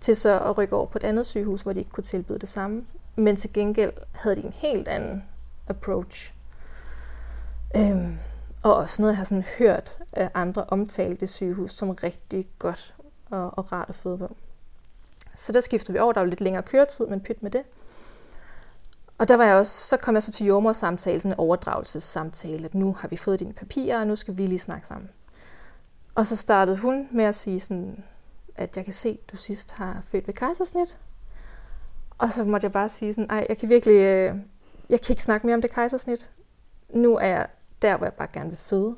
til så at rykke over på et andet sygehus, hvor de ikke kunne tilbyde det samme. Men til gengæld havde de en helt anden approach. Øhm, og også noget, jeg har sådan hørt af andre omtale det sygehus som rigtig godt og, og rart at føde på. Så der skifter vi over. Der var lidt længere køretid, men pyt med det. Og der var jeg også, så kom jeg så til jordmorsamtalen, sådan en overdragelsessamtale, at nu har vi fået dine papirer, og nu skal vi lige snakke sammen. Og så startede hun med at sige sådan, at jeg kan se, at du sidst har født ved kejsersnit. Og så måtte jeg bare sige sådan, ej, jeg kan virkelig, øh, jeg kan ikke snakke mere om det kejsersnit. Nu er jeg der, hvor jeg bare gerne vil føde.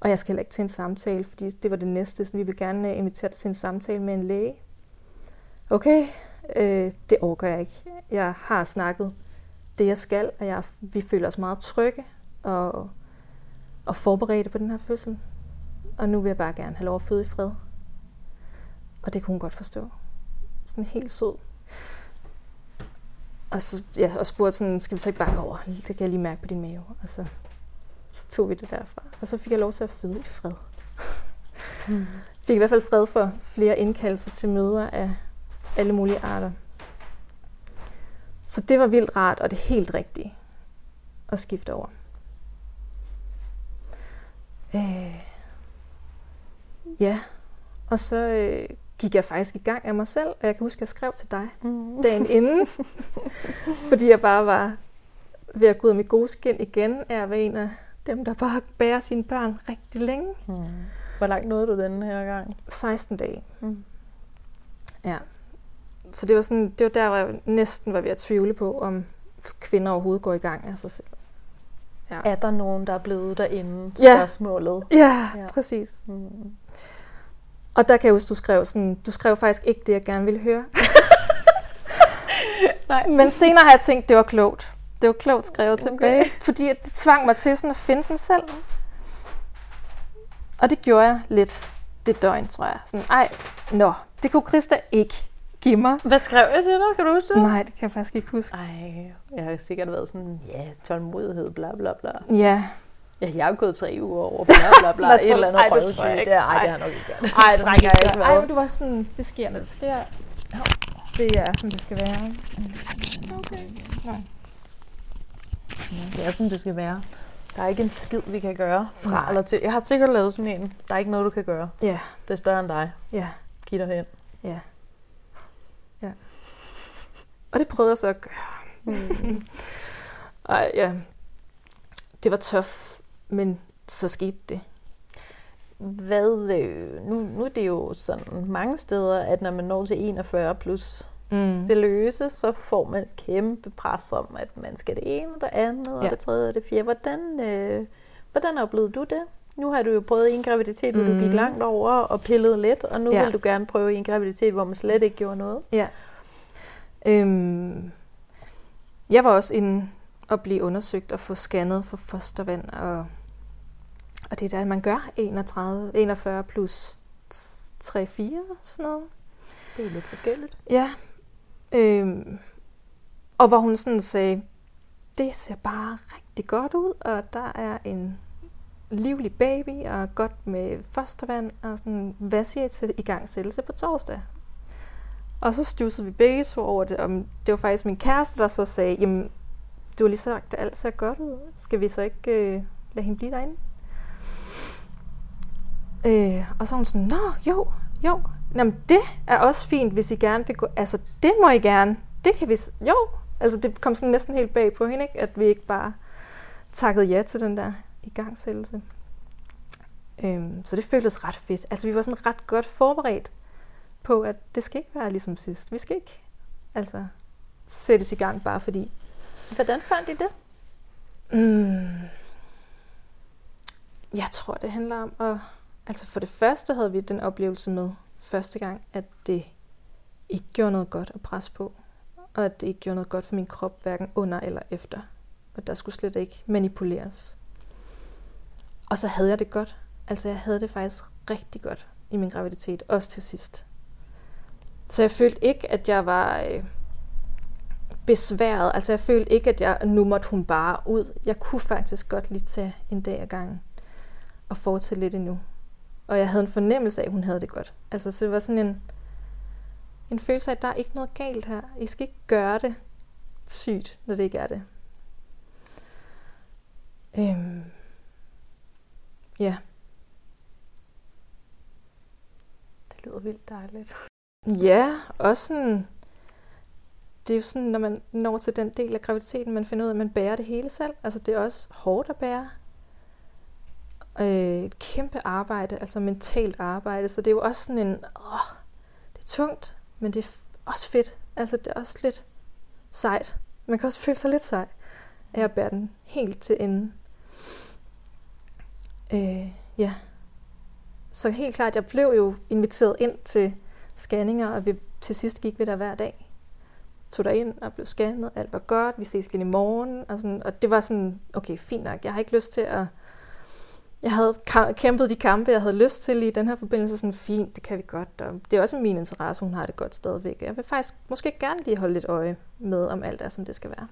Og jeg skal heller ikke til en samtale, fordi det var det næste. Så vi vil gerne øh, invitere dig til en samtale med en læge. Okay, øh, det overgår jeg ikke. Jeg har snakket det, jeg skal, og jeg, vi føler os meget trygge og, og forberedte på den her fødsel. Og nu vil jeg bare gerne have lov at føde i fred. Og det kunne hun godt forstå. Sådan helt sød. Og så ja, og spurgte sådan, skal vi så ikke bare gå over? Det kan jeg lige mærke på din mave. Og så, så tog vi det derfra. Og så fik jeg lov til at føde i fred. Mm. <laughs> Fik i hvert fald fred for flere indkaldelser til møder af alle mulige arter. Så det var vildt rart, og det helt rigtige at skifte over. Øh, ja, og så øh, gik jeg faktisk i gang af mig selv, og jeg kan huske, at jeg skrev til dig mm. dagen inden, <laughs> fordi jeg bare var ved at gå ud af mit gode skin igen, er jeg en af dem, der bare bærer sine børn rigtig længe. Mm. Hvor langt nåede du denne her gang? 16 dage. Mm. Ja. Så det var, sådan, det var der, hvor jeg næsten var ved at tvivle på, om kvinder overhovedet går i gang af sig selv. Ja. Er der nogen, der er blevet derinde? Spørgsmålet. Ja, ja, ja. præcis. Mm. Og der kan jeg huske, du skrev sådan, du skrev faktisk ikke det, jeg gerne ville høre. <laughs> Nej. Men senere har jeg tænkt, det var klogt. Det var klogt skrevet okay. tilbage, fordi det tvang mig til sådan at finde den selv. Og det gjorde jeg lidt det døgn, tror jeg. Sådan, ej, nå, det kunne Christa ikke give mig. Hvad skrev jeg til dig? Kan du huske det? Nej, det kan jeg faktisk ikke huske. Ej, jeg har sikkert været sådan, ja, tålmodighed, bla bla bla. Ja. Ja, jeg har gået tre uger over, bla bla bla, <laughs> et eller andet ej, det tror jeg ikke. Ej, det har nok ikke gjort. Ej, det har jeg ikke Ej, men du var sådan, det sker, når det sker. Det er, som det skal være. Okay. Nej. Det er, som det skal være. Der er ikke en skid, vi kan gøre fra Nej. eller til. Jeg har sikkert lavet sådan en. Der er ikke noget, du kan gøre. Ja. Det er større end dig. Ja. Giv dig hen. Ja. Ja. Og det prøvede jeg så at gøre. Mm. <laughs> Ej, ja. Det var tof, men så skete det. Hvad, øh, nu, nu er det jo sådan mange steder, at når man når til 41 plus mm. det løse, så får man et kæmpe pres om, at man skal det ene, det andet, ja. og det tredje og det fjerde. Hvordan, øh, hvordan oplevede du det? Nu har du jo prøvet en graviditet, hvor mm. du gik mm. langt over og pillede lidt, og nu ja. vil du gerne prøve en graviditet, hvor man slet ikke gjorde noget. Ja. Øhm, jeg var også inde og blive undersøgt og få scannet for fostervand, og, og det er der, man gør 31, 41 plus 3-4, sådan noget. Det er lidt forskelligt. Ja. Øhm, og hvor hun sådan sagde, det ser bare rigtig godt ud, og der er en livlig baby, og godt med fostervand, og sådan, hvad siger I til i gang sættelse på torsdag? Og så stussede vi begge to over det, og det var faktisk min kæreste, der så sagde, jamen, du har lige sagt, at alt ser godt ud. Skal vi så ikke øh, lade hende blive derinde? Øh, og så var hun sådan, nå, jo, jo. Jamen, det er også fint, hvis I gerne vil gå. Altså, det må I gerne. Det kan vi... Jo. Altså, det kom sådan næsten helt bag på hende, ikke? At vi ikke bare takkede ja til den der igangsættelse. Øhm, så det føltes ret fedt. Altså, vi var sådan ret godt forberedt på, at det skal ikke være ligesom sidst. Vi skal ikke altså sættes i gang bare fordi. Hvordan fandt I det? Mm, jeg tror, det handler om at... Altså for det første havde vi den oplevelse med første gang, at det ikke gjorde noget godt at presse på. Og at det ikke gjorde noget godt for min krop, hverken under eller efter. Og der skulle slet ikke manipuleres. Og så havde jeg det godt. Altså jeg havde det faktisk rigtig godt i min graviditet, også til sidst. Så jeg følte ikke, at jeg var øh, besværet. Altså jeg følte ikke, at jeg, nu måtte hun bare ud. Jeg kunne faktisk godt lige tage en dag ad gangen og fortsætte lidt endnu. Og jeg havde en fornemmelse af, at hun havde det godt. Altså så det var sådan en, en følelse af, at der er ikke noget galt her. I skal ikke gøre det sygt, når det ikke er det. Øhm. Ja. Det lyder vildt dejligt. Ja, også sådan, det er jo sådan, når man når til den del af graviditeten, man finder ud af, at man bærer det hele selv. Altså det er også hårdt at bære. Øh, kæmpe arbejde, altså mentalt arbejde, så det er jo også sådan en, åh, det er tungt, men det er også fedt. Altså det er også lidt sejt. Man kan også føle sig lidt sej af at bære den helt til enden. Øh, ja. Så helt klart, jeg blev jo inviteret ind til scanninger, og vi, til sidst gik vi der hver dag. Tog der ind og blev scannet, alt var godt, vi ses igen i morgen. Og, sådan, og det var sådan, okay, fint nok, jeg har ikke lyst til at... Jeg havde kæmpet de kampe, jeg havde lyst til i den her forbindelse, sådan fint, det kan vi godt. Og det er også min interesse, hun har det godt stadigvæk. Jeg vil faktisk måske gerne lige holde lidt øje med, om alt er, som det skal være.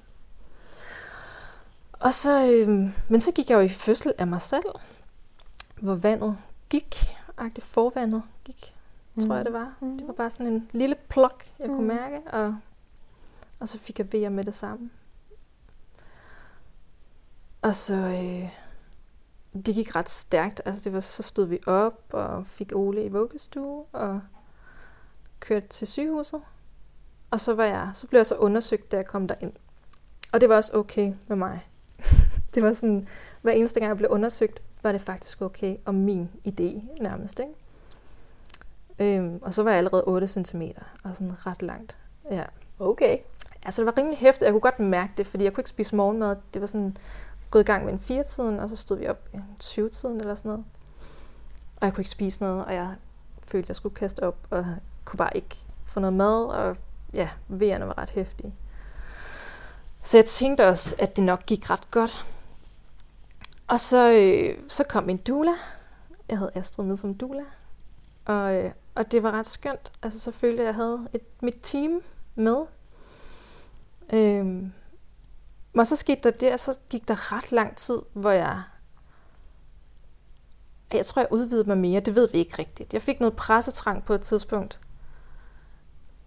Og så, øh, men så gik jeg jo i fødsel af mig selv, hvor vandet gik, agtigt forvandet gik, mm. tror jeg det var. Mm. Det var bare sådan en lille plok, jeg mm. kunne mærke, og, og så fik jeg vejer med det samme. Og så, øh, det gik ret stærkt. Altså det var, så stod vi op og fik Ole i vuggestue og kørte til sygehuset. Og så, var jeg, så blev jeg så undersøgt, da jeg kom derind. Og det var også okay med mig. <laughs> det var sådan, hver eneste gang jeg blev undersøgt, var det faktisk okay, og min idé nærmest. Ikke? Øhm, og så var jeg allerede 8 cm, og sådan ret langt. Ja. Okay. Altså det var rimelig hæftigt. Jeg kunne godt mærke det, fordi jeg kunne ikke spise morgenmad. Det var sådan gået i gang med en 4-tiden, og så stod vi op i en 20-tiden eller sådan noget. Og jeg kunne ikke spise noget, og jeg følte, at jeg skulle kaste op, og kunne bare ikke få noget mad, og ja, vejerne var ret hæftige. Så jeg tænkte også, at det nok gik ret godt. Og så, øh, så kom min doula. Jeg havde Astrid med som doula. Og, øh, og det var ret skønt. Altså så følte jeg, at jeg havde et, mit team med. Øhm, og så skete der det, og så gik der ret lang tid, hvor jeg... Jeg tror, jeg udvidede mig mere. Det ved vi ikke rigtigt. Jeg fik noget pressetrang på et tidspunkt.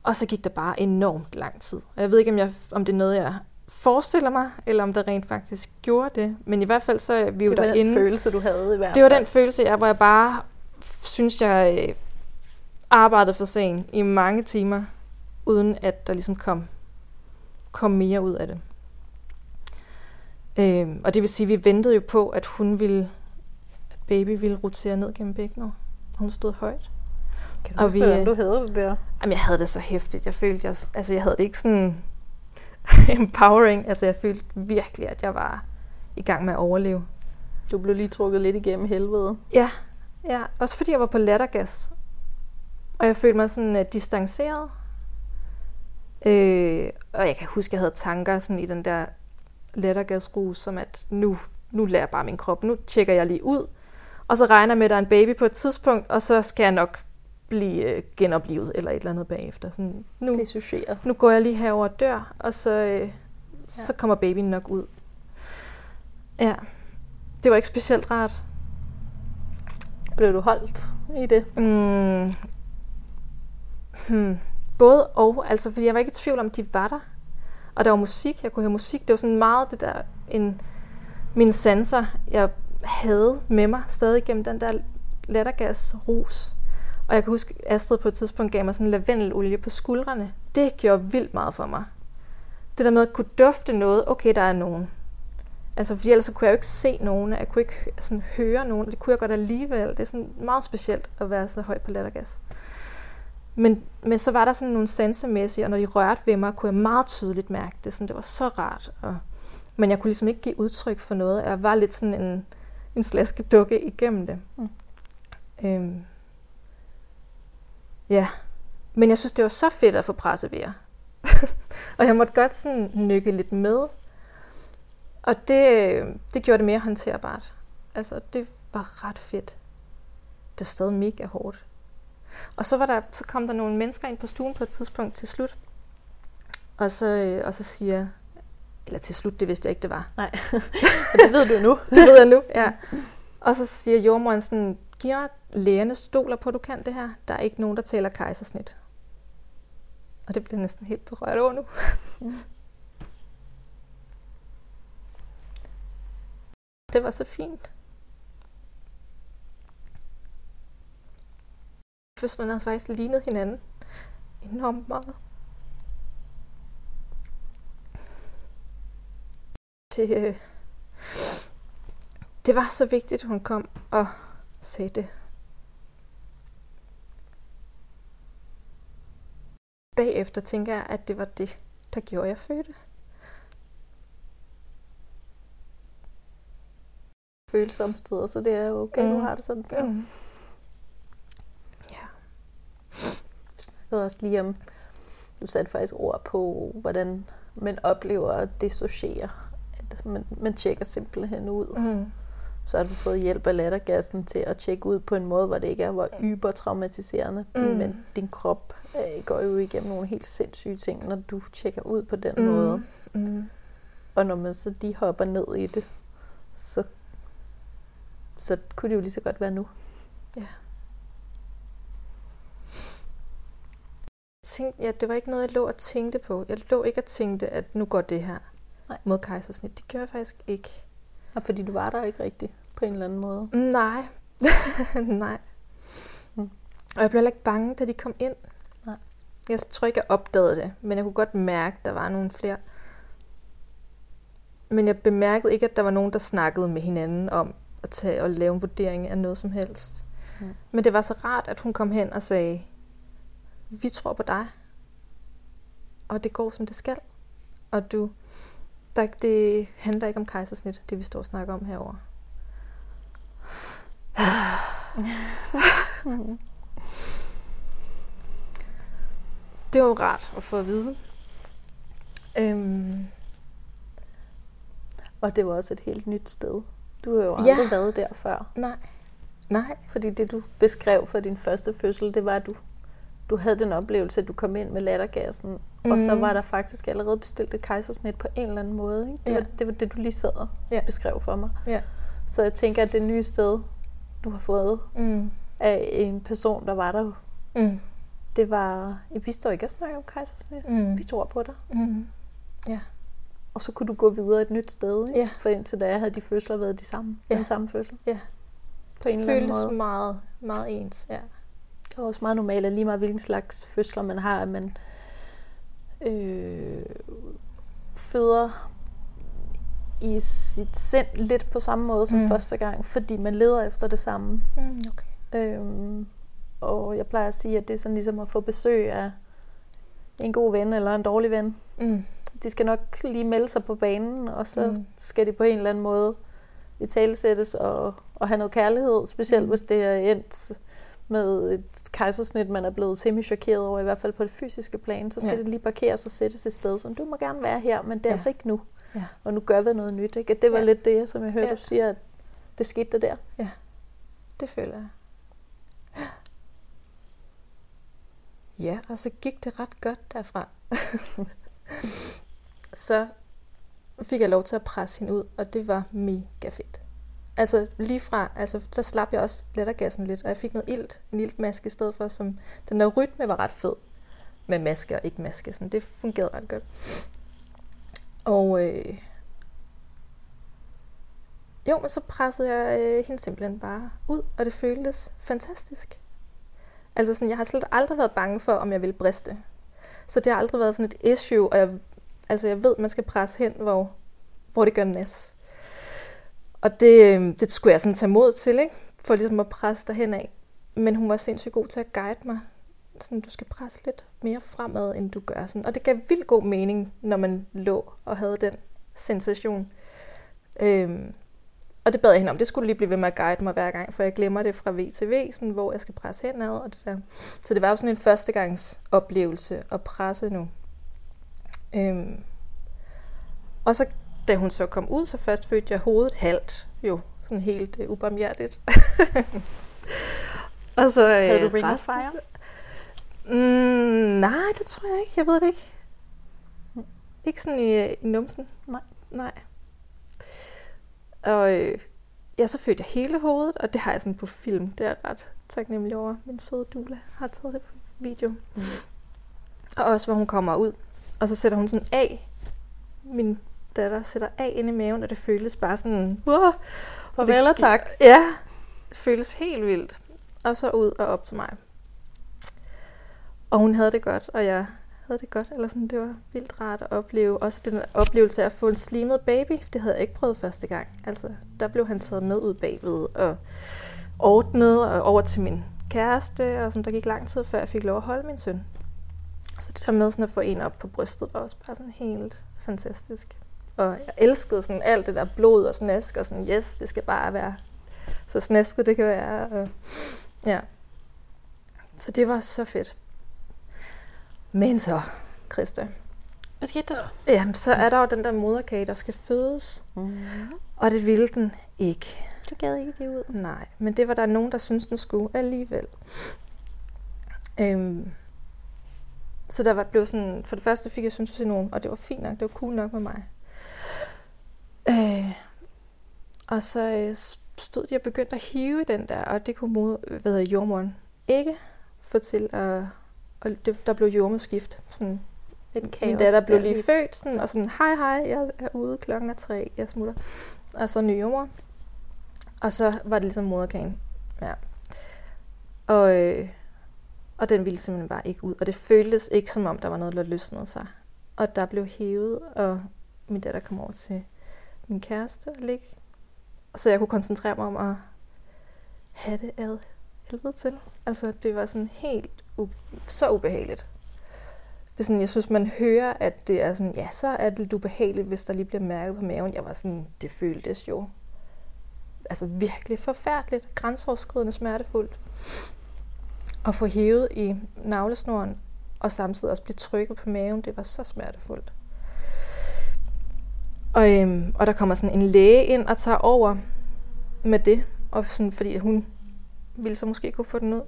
Og så gik der bare enormt lang tid. Og jeg ved ikke, om, jeg, om det er noget, jeg forestiller mig, eller om det rent faktisk gjorde det. Men i hvert fald så er vi jo derinde. Det var den følelse, du havde i hvert fald. Det var den følelse, jeg, hvor jeg bare synes, jeg øh, arbejdede for sent i mange timer, uden at der ligesom kom, kom mere ud af det. Øhm, og det vil sige, at vi ventede jo på, at hun ville, at baby ville rotere ned gennem bækkenet. Hun stod højt. Kan du og huske, vi, du havde det der? Jamen, jeg havde det så hæftigt. Jeg følte, jeg, altså, jeg havde det ikke sådan <laughs> empowering. Altså, jeg følte virkelig, at jeg var i gang med at overleve. Du blev lige trukket lidt igennem helvede. Ja, ja. Også fordi jeg var på lattergas. Og jeg følte mig sådan uh, distanceret. Øh, og jeg kan huske, at jeg havde tanker sådan i den der lattergasrus, som at nu, nu lærer jeg bare min krop. Nu tjekker jeg lige ud. Og så regner med, at der er en baby på et tidspunkt, og så skal jeg nok blive øh, genoplevet eller et eller andet bagefter. Sådan, nu, nu går jeg lige herover og dør, og så, øh, ja. så kommer babyen nok ud. Ja, det var ikke specielt rart. Blev du holdt i det? Mm. Hmm. Både og, altså fordi jeg var ikke i tvivl om, de var der. Og der var musik, jeg kunne høre musik. Det var sådan meget det der, en, mine sanser, jeg havde med mig stadig gennem den der lattergas rus. Og jeg kan huske, Astrid på et tidspunkt gav mig sådan en lavendelolie på skuldrene. Det gjorde vildt meget for mig. Det der med at kunne dufte noget, okay, der er nogen. Altså, fordi ellers så kunne jeg jo ikke se nogen, jeg kunne ikke sådan, høre nogen, det kunne jeg godt alligevel. Det er sådan meget specielt at være så høj på lattergas. Men, men så var der sådan nogle sansemæssige, og når de rørte ved mig, kunne jeg meget tydeligt mærke det. Sådan, det var så rart. Og, men jeg kunne ligesom ikke give udtryk for noget. Jeg var lidt sådan en, en slaskedukke igennem det. Mm. Øhm, Ja, men jeg synes, det var så fedt at få pressevejer. <laughs> og jeg måtte godt sådan nykke lidt med. Og det, det gjorde det mere håndterbart. Altså, det var ret fedt. Det var stadig mega hårdt. Og så, var der, så kom der nogle mennesker ind på stuen på et tidspunkt til slut. Og så, øh, og så siger eller til slut, det vidste jeg ikke, det var. Nej, <laughs> det ved du nu. <laughs> det ved jeg nu, ja. Og så siger jordmoren sådan, Kira, lægerne stoler på, du kan det her. Der er ikke nogen, der taler kejsersnit. Og det bliver næsten helt berørt over nu. <laughs> Mm. det var så fint. Fødslen havde faktisk lignet hinanden enormt meget. Det, det var så vigtigt, at hun kom og sagde det. Bagefter tænker jeg, at det var det, der gjorde, at jeg fødte. Følsomme steder, så det er okay, mm. Mm. har det sådan der. Mm. Ja. Jeg ved også lige om, du satte faktisk ord på, hvordan man oplever at dissociere. At man, man tjekker simpelthen ud. Mm. Så har du fået hjælp af lattergassen til at tjekke ud på en måde, hvor det ikke er hvor yber traumatiserende. Mm. Mm. Men din krop øh, går jo igennem nogle helt sindssyge ting, når du tjekker ud på den mm. Mm. måde. Mm. Og når man så lige hopper ned i det, så, så kunne det jo lige så godt være nu. Tænkte, ja, det var ikke noget, jeg lå og tænkte på. Jeg lå ikke og tænkte, at nu går det her Nej. mod kejsersnit. Det gjorde jeg faktisk ikke. Og fordi du var der ikke rigtigt på en eller anden måde. Nej. <laughs> Nej. Mm. Og jeg blev heller ikke bange, da de kom ind. Nej. Jeg tror ikke, jeg opdagede det, men jeg kunne godt mærke, at der var nogle flere. Men jeg bemærkede ikke, at der var nogen, der snakkede med hinanden om at tage og lave en vurdering af noget som helst. Mm. Men det var så rart, at hun kom hen og sagde, vi tror på dig, og det går, som det skal. Og du, der, det handler ikke om kejsersnit, det vi står og snakker om herover. <laughs> Det var jo rart at få at vide. Øhm, Og det var også et helt nyt sted. Du har jo Ja. aldrig været der før. nej. Nej. Fordi det, du beskrev for din første fødsel, det var, at du, du havde den oplevelse, at du kom ind med lattergassen, mm. og så Mhm. var der faktisk allerede bestilt et kejsersnit på en eller anden måde. Ikke? Det, Ja. var, det var det, du lige sad og Ja. beskrev for mig. Ja. Så jeg tænker, at det nye sted, du har fået Mm. af en person, der var der, Mm. det var, vi står ikke og snakker om kejsersnit. Mm. Vi tror på dig. Mm. Og så kunne du gå videre et nyt sted. Ikke? Ja. For indtil da havde de fødsler været de samme, Ja. den samme fødsel. Ja. På en eller anden Føles måde. meget, meget ens. Ja. Det er også meget normalt, at lige meget hvilken slags fødsler man har, at man øh, føder i sit sind lidt på samme måde som Mm. første gang, fordi man leder efter det samme. Mm, okay. Øhm, og jeg plejer at sige, at det er sådan ligesom at få besøg af en god ven eller en dårlig ven. Mm. De skal nok lige melde sig på banen, og så Mm. skal de på en eller anden måde i talesættes og, og have noget kærlighed, specielt mm. hvis det er endt med et kejsersnit, man er blevet semi-chokeret over, i hvert fald på det fysiske plan, så skal Ja. ja. det lige parkeres og sættes et sted, som du må gerne være her, men det er Ja. ja. altså ikke nu. Ja. Og nu gør vi noget nyt. Ikke? At det var Ja. ja. lidt det, som jeg hørte, Ja. ja. du siger, at det skete der. Det føler jeg. Ja, og så gik det ret godt derfra. <laughs> så fik jeg lov til at presse hende ud, og det var mega fedt. Altså lige fra, altså, så slap jeg også lettergassen lidt, og jeg fik noget ilt, en iltmaske i stedet for, som den der rytme var ret fed med maske og ikke maske, sådan det fungerede ret godt. Og øh, jo, men så pressede jeg øh, hende simpelthen bare ud, og det føltes fantastisk. Altså sådan, jeg har slet aldrig været bange for, om jeg ville briste. Så det har aldrig været sådan et issue, og jeg, altså jeg ved, man skal presse hen, hvor, hvor det gør nas. Og det, øhm, det skulle jeg sådan tage mod til, ikke? for ligesom at presse derhen af. Men hun var sindssygt god til at guide mig. Sådan, du skal presse lidt mere fremad, end du gør. Sådan. Og det gav vildt god mening, når man lå og havde den sensation. Øhm, og det bad jeg hende om. Det skulle lige blive ved med at guide mig hver gang, for jeg glemmer det fra V til V, sådan, hvor jeg skal presse henad. Og det der. Så det var jo sådan en førstegangs oplevelse at presse nu. Øhm, og så da hun så kom ud, så først følte jeg hovedet halvt. Jo, sådan helt uh, ubarmhjertigt. <laughs> og så, Havde du øh, ring resten- fire? Mm, nej, det tror jeg ikke. Jeg ved det ikke. Ikke sådan i, i numsen. Nej. Nej. Og øh, ja, så følte jeg hele hovedet, og det har jeg sådan på film. Det er jeg ret taknemmelig over. Min søde Dula har taget det på video. Mm. Og også, hvor hun kommer ud. Og så sætter hun sådan af. Min datter sætter af ind i maven, og det føles bare sådan... Wow, Farvel og tak. Ja, det føles helt vildt. Og så ud og op til mig. Og hun havde det godt, og jeg havde det godt. Eller sådan, det var vildt rart at opleve. Også den oplevelse af at få en slimet baby. Det havde jeg ikke prøvet første gang. Altså, der blev han taget med ud bagved og ordnet og over til min kæreste. Og sådan, der gik lang tid, før jeg fik lov at holde min søn. Så det der med sådan at få en op på brystet var også bare sådan helt fantastisk. Og jeg elskede sådan alt det der blod og snask, og sådan, yes, det skal bare være så snasket det kan være. Og, ja. Så det var så fedt. Men så, Christa, Hvad skete der? jamen, så er der jo den der moderkage, der skal fødes. Mm. Og det ville den ikke. Du gad ikke det ud. Nej, men det var der nogen, der syntes, den skulle alligevel. Øhm, så der var, blev sådan, for det første fik jeg syntesonon, og det var fint nok, det var cool nok med mig. Øh, og så øh, stod de og begyndte at hive den der, og det kunne mod, hvad hedder, jordmoren ikke få til at, og det, der blev jordmorskift. Sådan, Et kaos. min datter blev lige født, sådan, og sådan, hej hej, jeg er ude, klokken er tre, jeg smutter. Og så ny jordmor. Og så var det ligesom moderkagen. Ja. Og, øh, og den ville simpelthen bare ikke ud. Og det føltes ikke som om, der var noget, der løsnede sig. Og der blev hævet, og min datter kom over til min kæreste og ligge. Så jeg kunne koncentrere mig om at have det ad helvede til. Altså, det var sådan helt u- så ubehageligt. Det er sådan, jeg synes, man hører, at det er sådan, ja, så er det lidt ubehageligt, hvis der lige bliver mærket på maven. Jeg var sådan, det føltes jo altså virkelig forfærdeligt, grænseoverskridende smertefuldt. At få hævet i navlesnoren, og samtidig også blive trykket på maven, det var så smertefuldt. Og, øhm, og der kommer sådan en læge ind og tager over med det, og sådan, fordi hun ville så måske kunne få den ud.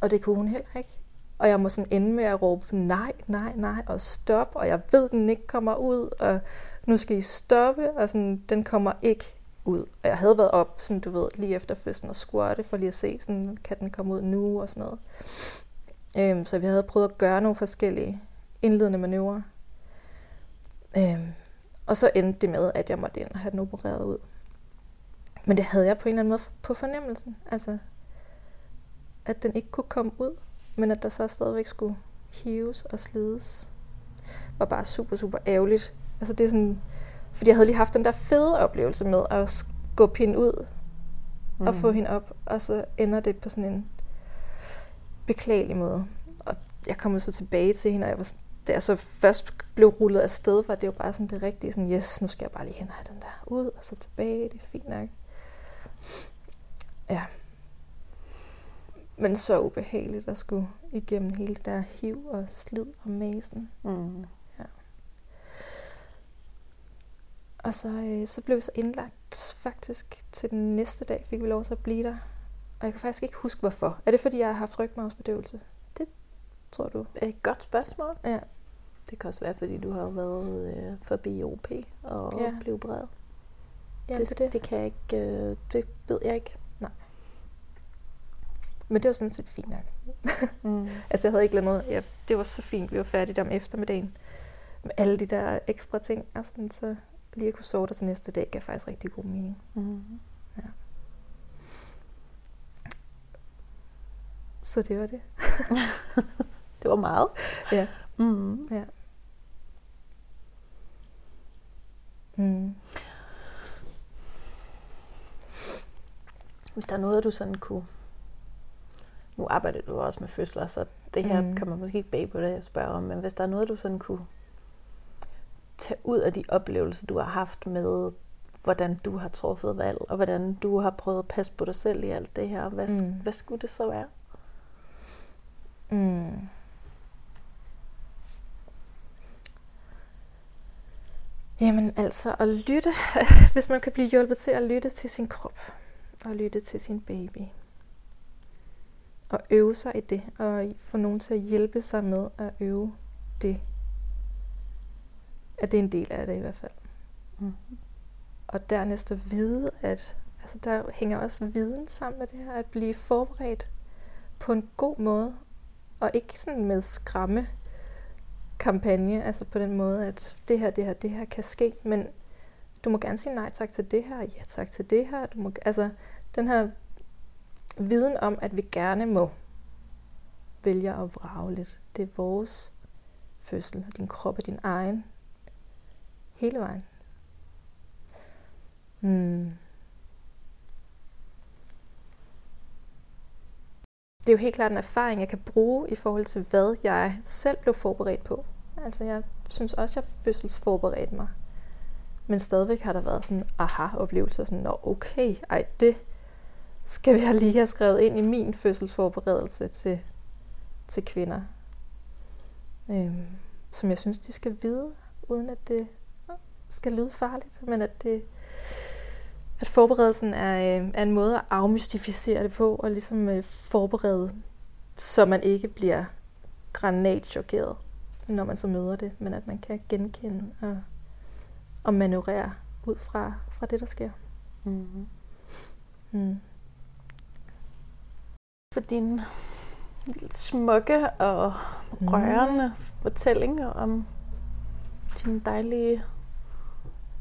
Og det kunne hun heller ikke. Og jeg må sådan ende med at råbe nej, nej, nej, og stop, og jeg ved, den ikke kommer ud, og nu skal I stoppe, og sådan, den kommer ikke ud. Og jeg havde været op, sådan, du ved, lige efter fødslen og squatte, for lige at se, sådan, kan den komme ud nu, og sådan noget. Øhm, så vi havde prøvet at gøre nogle forskellige indledende manøvrer. Øhm, og så endte det med, at jeg måtte ind og have den opereret ud. Men det havde jeg på en eller anden måde på fornemmelsen. Altså, at den ikke kunne komme ud, men at der så stadigvæk skulle hives og slides, var bare super, super ærgerligt. Altså det er sådan, fordi jeg havde lige haft den der fede oplevelse med at skubbe hende ud mm. og få hende op, og så ender det på sådan en beklagelig måde. Og jeg kom så tilbage til hende, og jeg var, sådan- da jeg så først blev rullet af sted, var det jo bare sådan det rigtige, sådan, yes, nu skal jeg bare lige hen og have den der ud, og så tilbage, det er fint nok. Ja. Men så ubehageligt at skulle igennem hele det der hiv og slid og masen. Mm. Og så, øh, så blev vi så indlagt faktisk til den næste dag, fik vi lov til at blive der. Og jeg kan faktisk ikke huske, hvorfor. Er det, fordi jeg har haft rygmavsbedøvelse? Det tror du? Et godt spørgsmål. Ja. Det kan også være, fordi du har været øh, forbi OP og Ja. ja. blevet bred. Ja, det, det, det. det kan jeg ikke, øh, det ved jeg ikke. Men det var sådan set fint nok. Mm. <laughs> Altså, jeg havde ikke lavet noget. Ja, det var så fint, vi var færdige om eftermiddagen. Med alle de der ekstra ting. Og sådan, så lige at kunne sove der til næste dag, gav faktisk rigtig god mening. Mm. Så det var det. <laughs> Det var meget. Ja. Mm. Ja. Mm. Hvis der er noget, du sådan kunne... Nu arbejder du også med fødsler, så det her Mm. mm. kommer måske ikke bag på det, jeg spørger om. Men hvis der er noget, du sådan kunne tage ud af de oplevelser, du har haft med, hvordan du har truffet valg, og hvordan du har prøvet at passe på dig selv i alt det her, hvad, mm. hvad skulle det så være? Mm. Jamen altså at lytte, <laughs> hvis man kan blive hjulpet til at lytte til sin krop og lytte til sin baby. Og øve sig i det, og få nogen til at hjælpe sig med at øve det. At det er en del af det i hvert fald. Mm. Og dernæst at vide, at altså der hænger også viden sammen med det her, at blive forberedt på en god måde, og ikke sådan med skræmme kampagne, altså på den måde, at det her, det her, det her kan ske, men du må gerne sige nej tak til det her, ja tak til det her. Du må, altså den her viden om, at vi gerne må vælge at vrage lidt. Det er vores fødsel, og din krop er din egen. Hele vejen. Hmm. Det er jo helt klart en erfaring, jeg kan bruge i forhold til, hvad jeg selv blev forberedt på. Altså jeg synes også, jeg fødselsforberedte mig. Men stadigvæk har der været sådan en aha-oplevelse. Sådan, Nå, okay, ej, det skal jeg lige have skrevet ind i min fødselsforberedelse til, til kvinder. Øhm, som jeg synes, de skal vide, uden at det skal lyde farligt, men at det at forberedelsen er, øh, er en måde at afmystificere det på, og ligesom øh, forberede, så man ikke bliver granatchokeret, når man så møder det, men at man kan genkende og, og manøvrere ud fra, fra det, der sker. Mm-hmm. Mm. For din smukke og rørende mm. fortællinger om dine dejlige,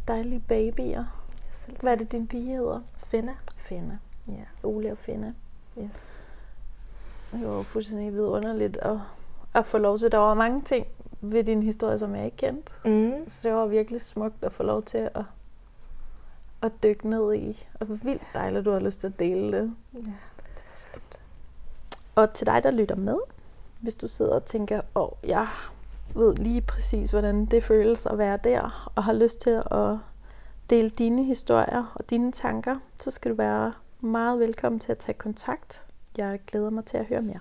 dejlige babyer. Selv Hvad er det, din pige hedder? Finna. Finne. Ja. Ole og Finne. Yes. Det var fuldstændig vidunderligt at, at få lov til. Der var mange ting ved din historie, som jeg ikke kendte. Mm. Så det var virkelig smukt at få lov til at, at dykke ned i. Og vildt dejligt, at du har lyst til at dele det. Ja, det var så lidt. Og til dig, der lytter med, hvis du sidder og tænker, åh, oh, jeg ved lige præcis, hvordan det føles at være der, og har lyst til at dele dine historier og dine tanker, så skal du være meget velkommen til at tage kontakt. Jeg glæder mig til at høre mere.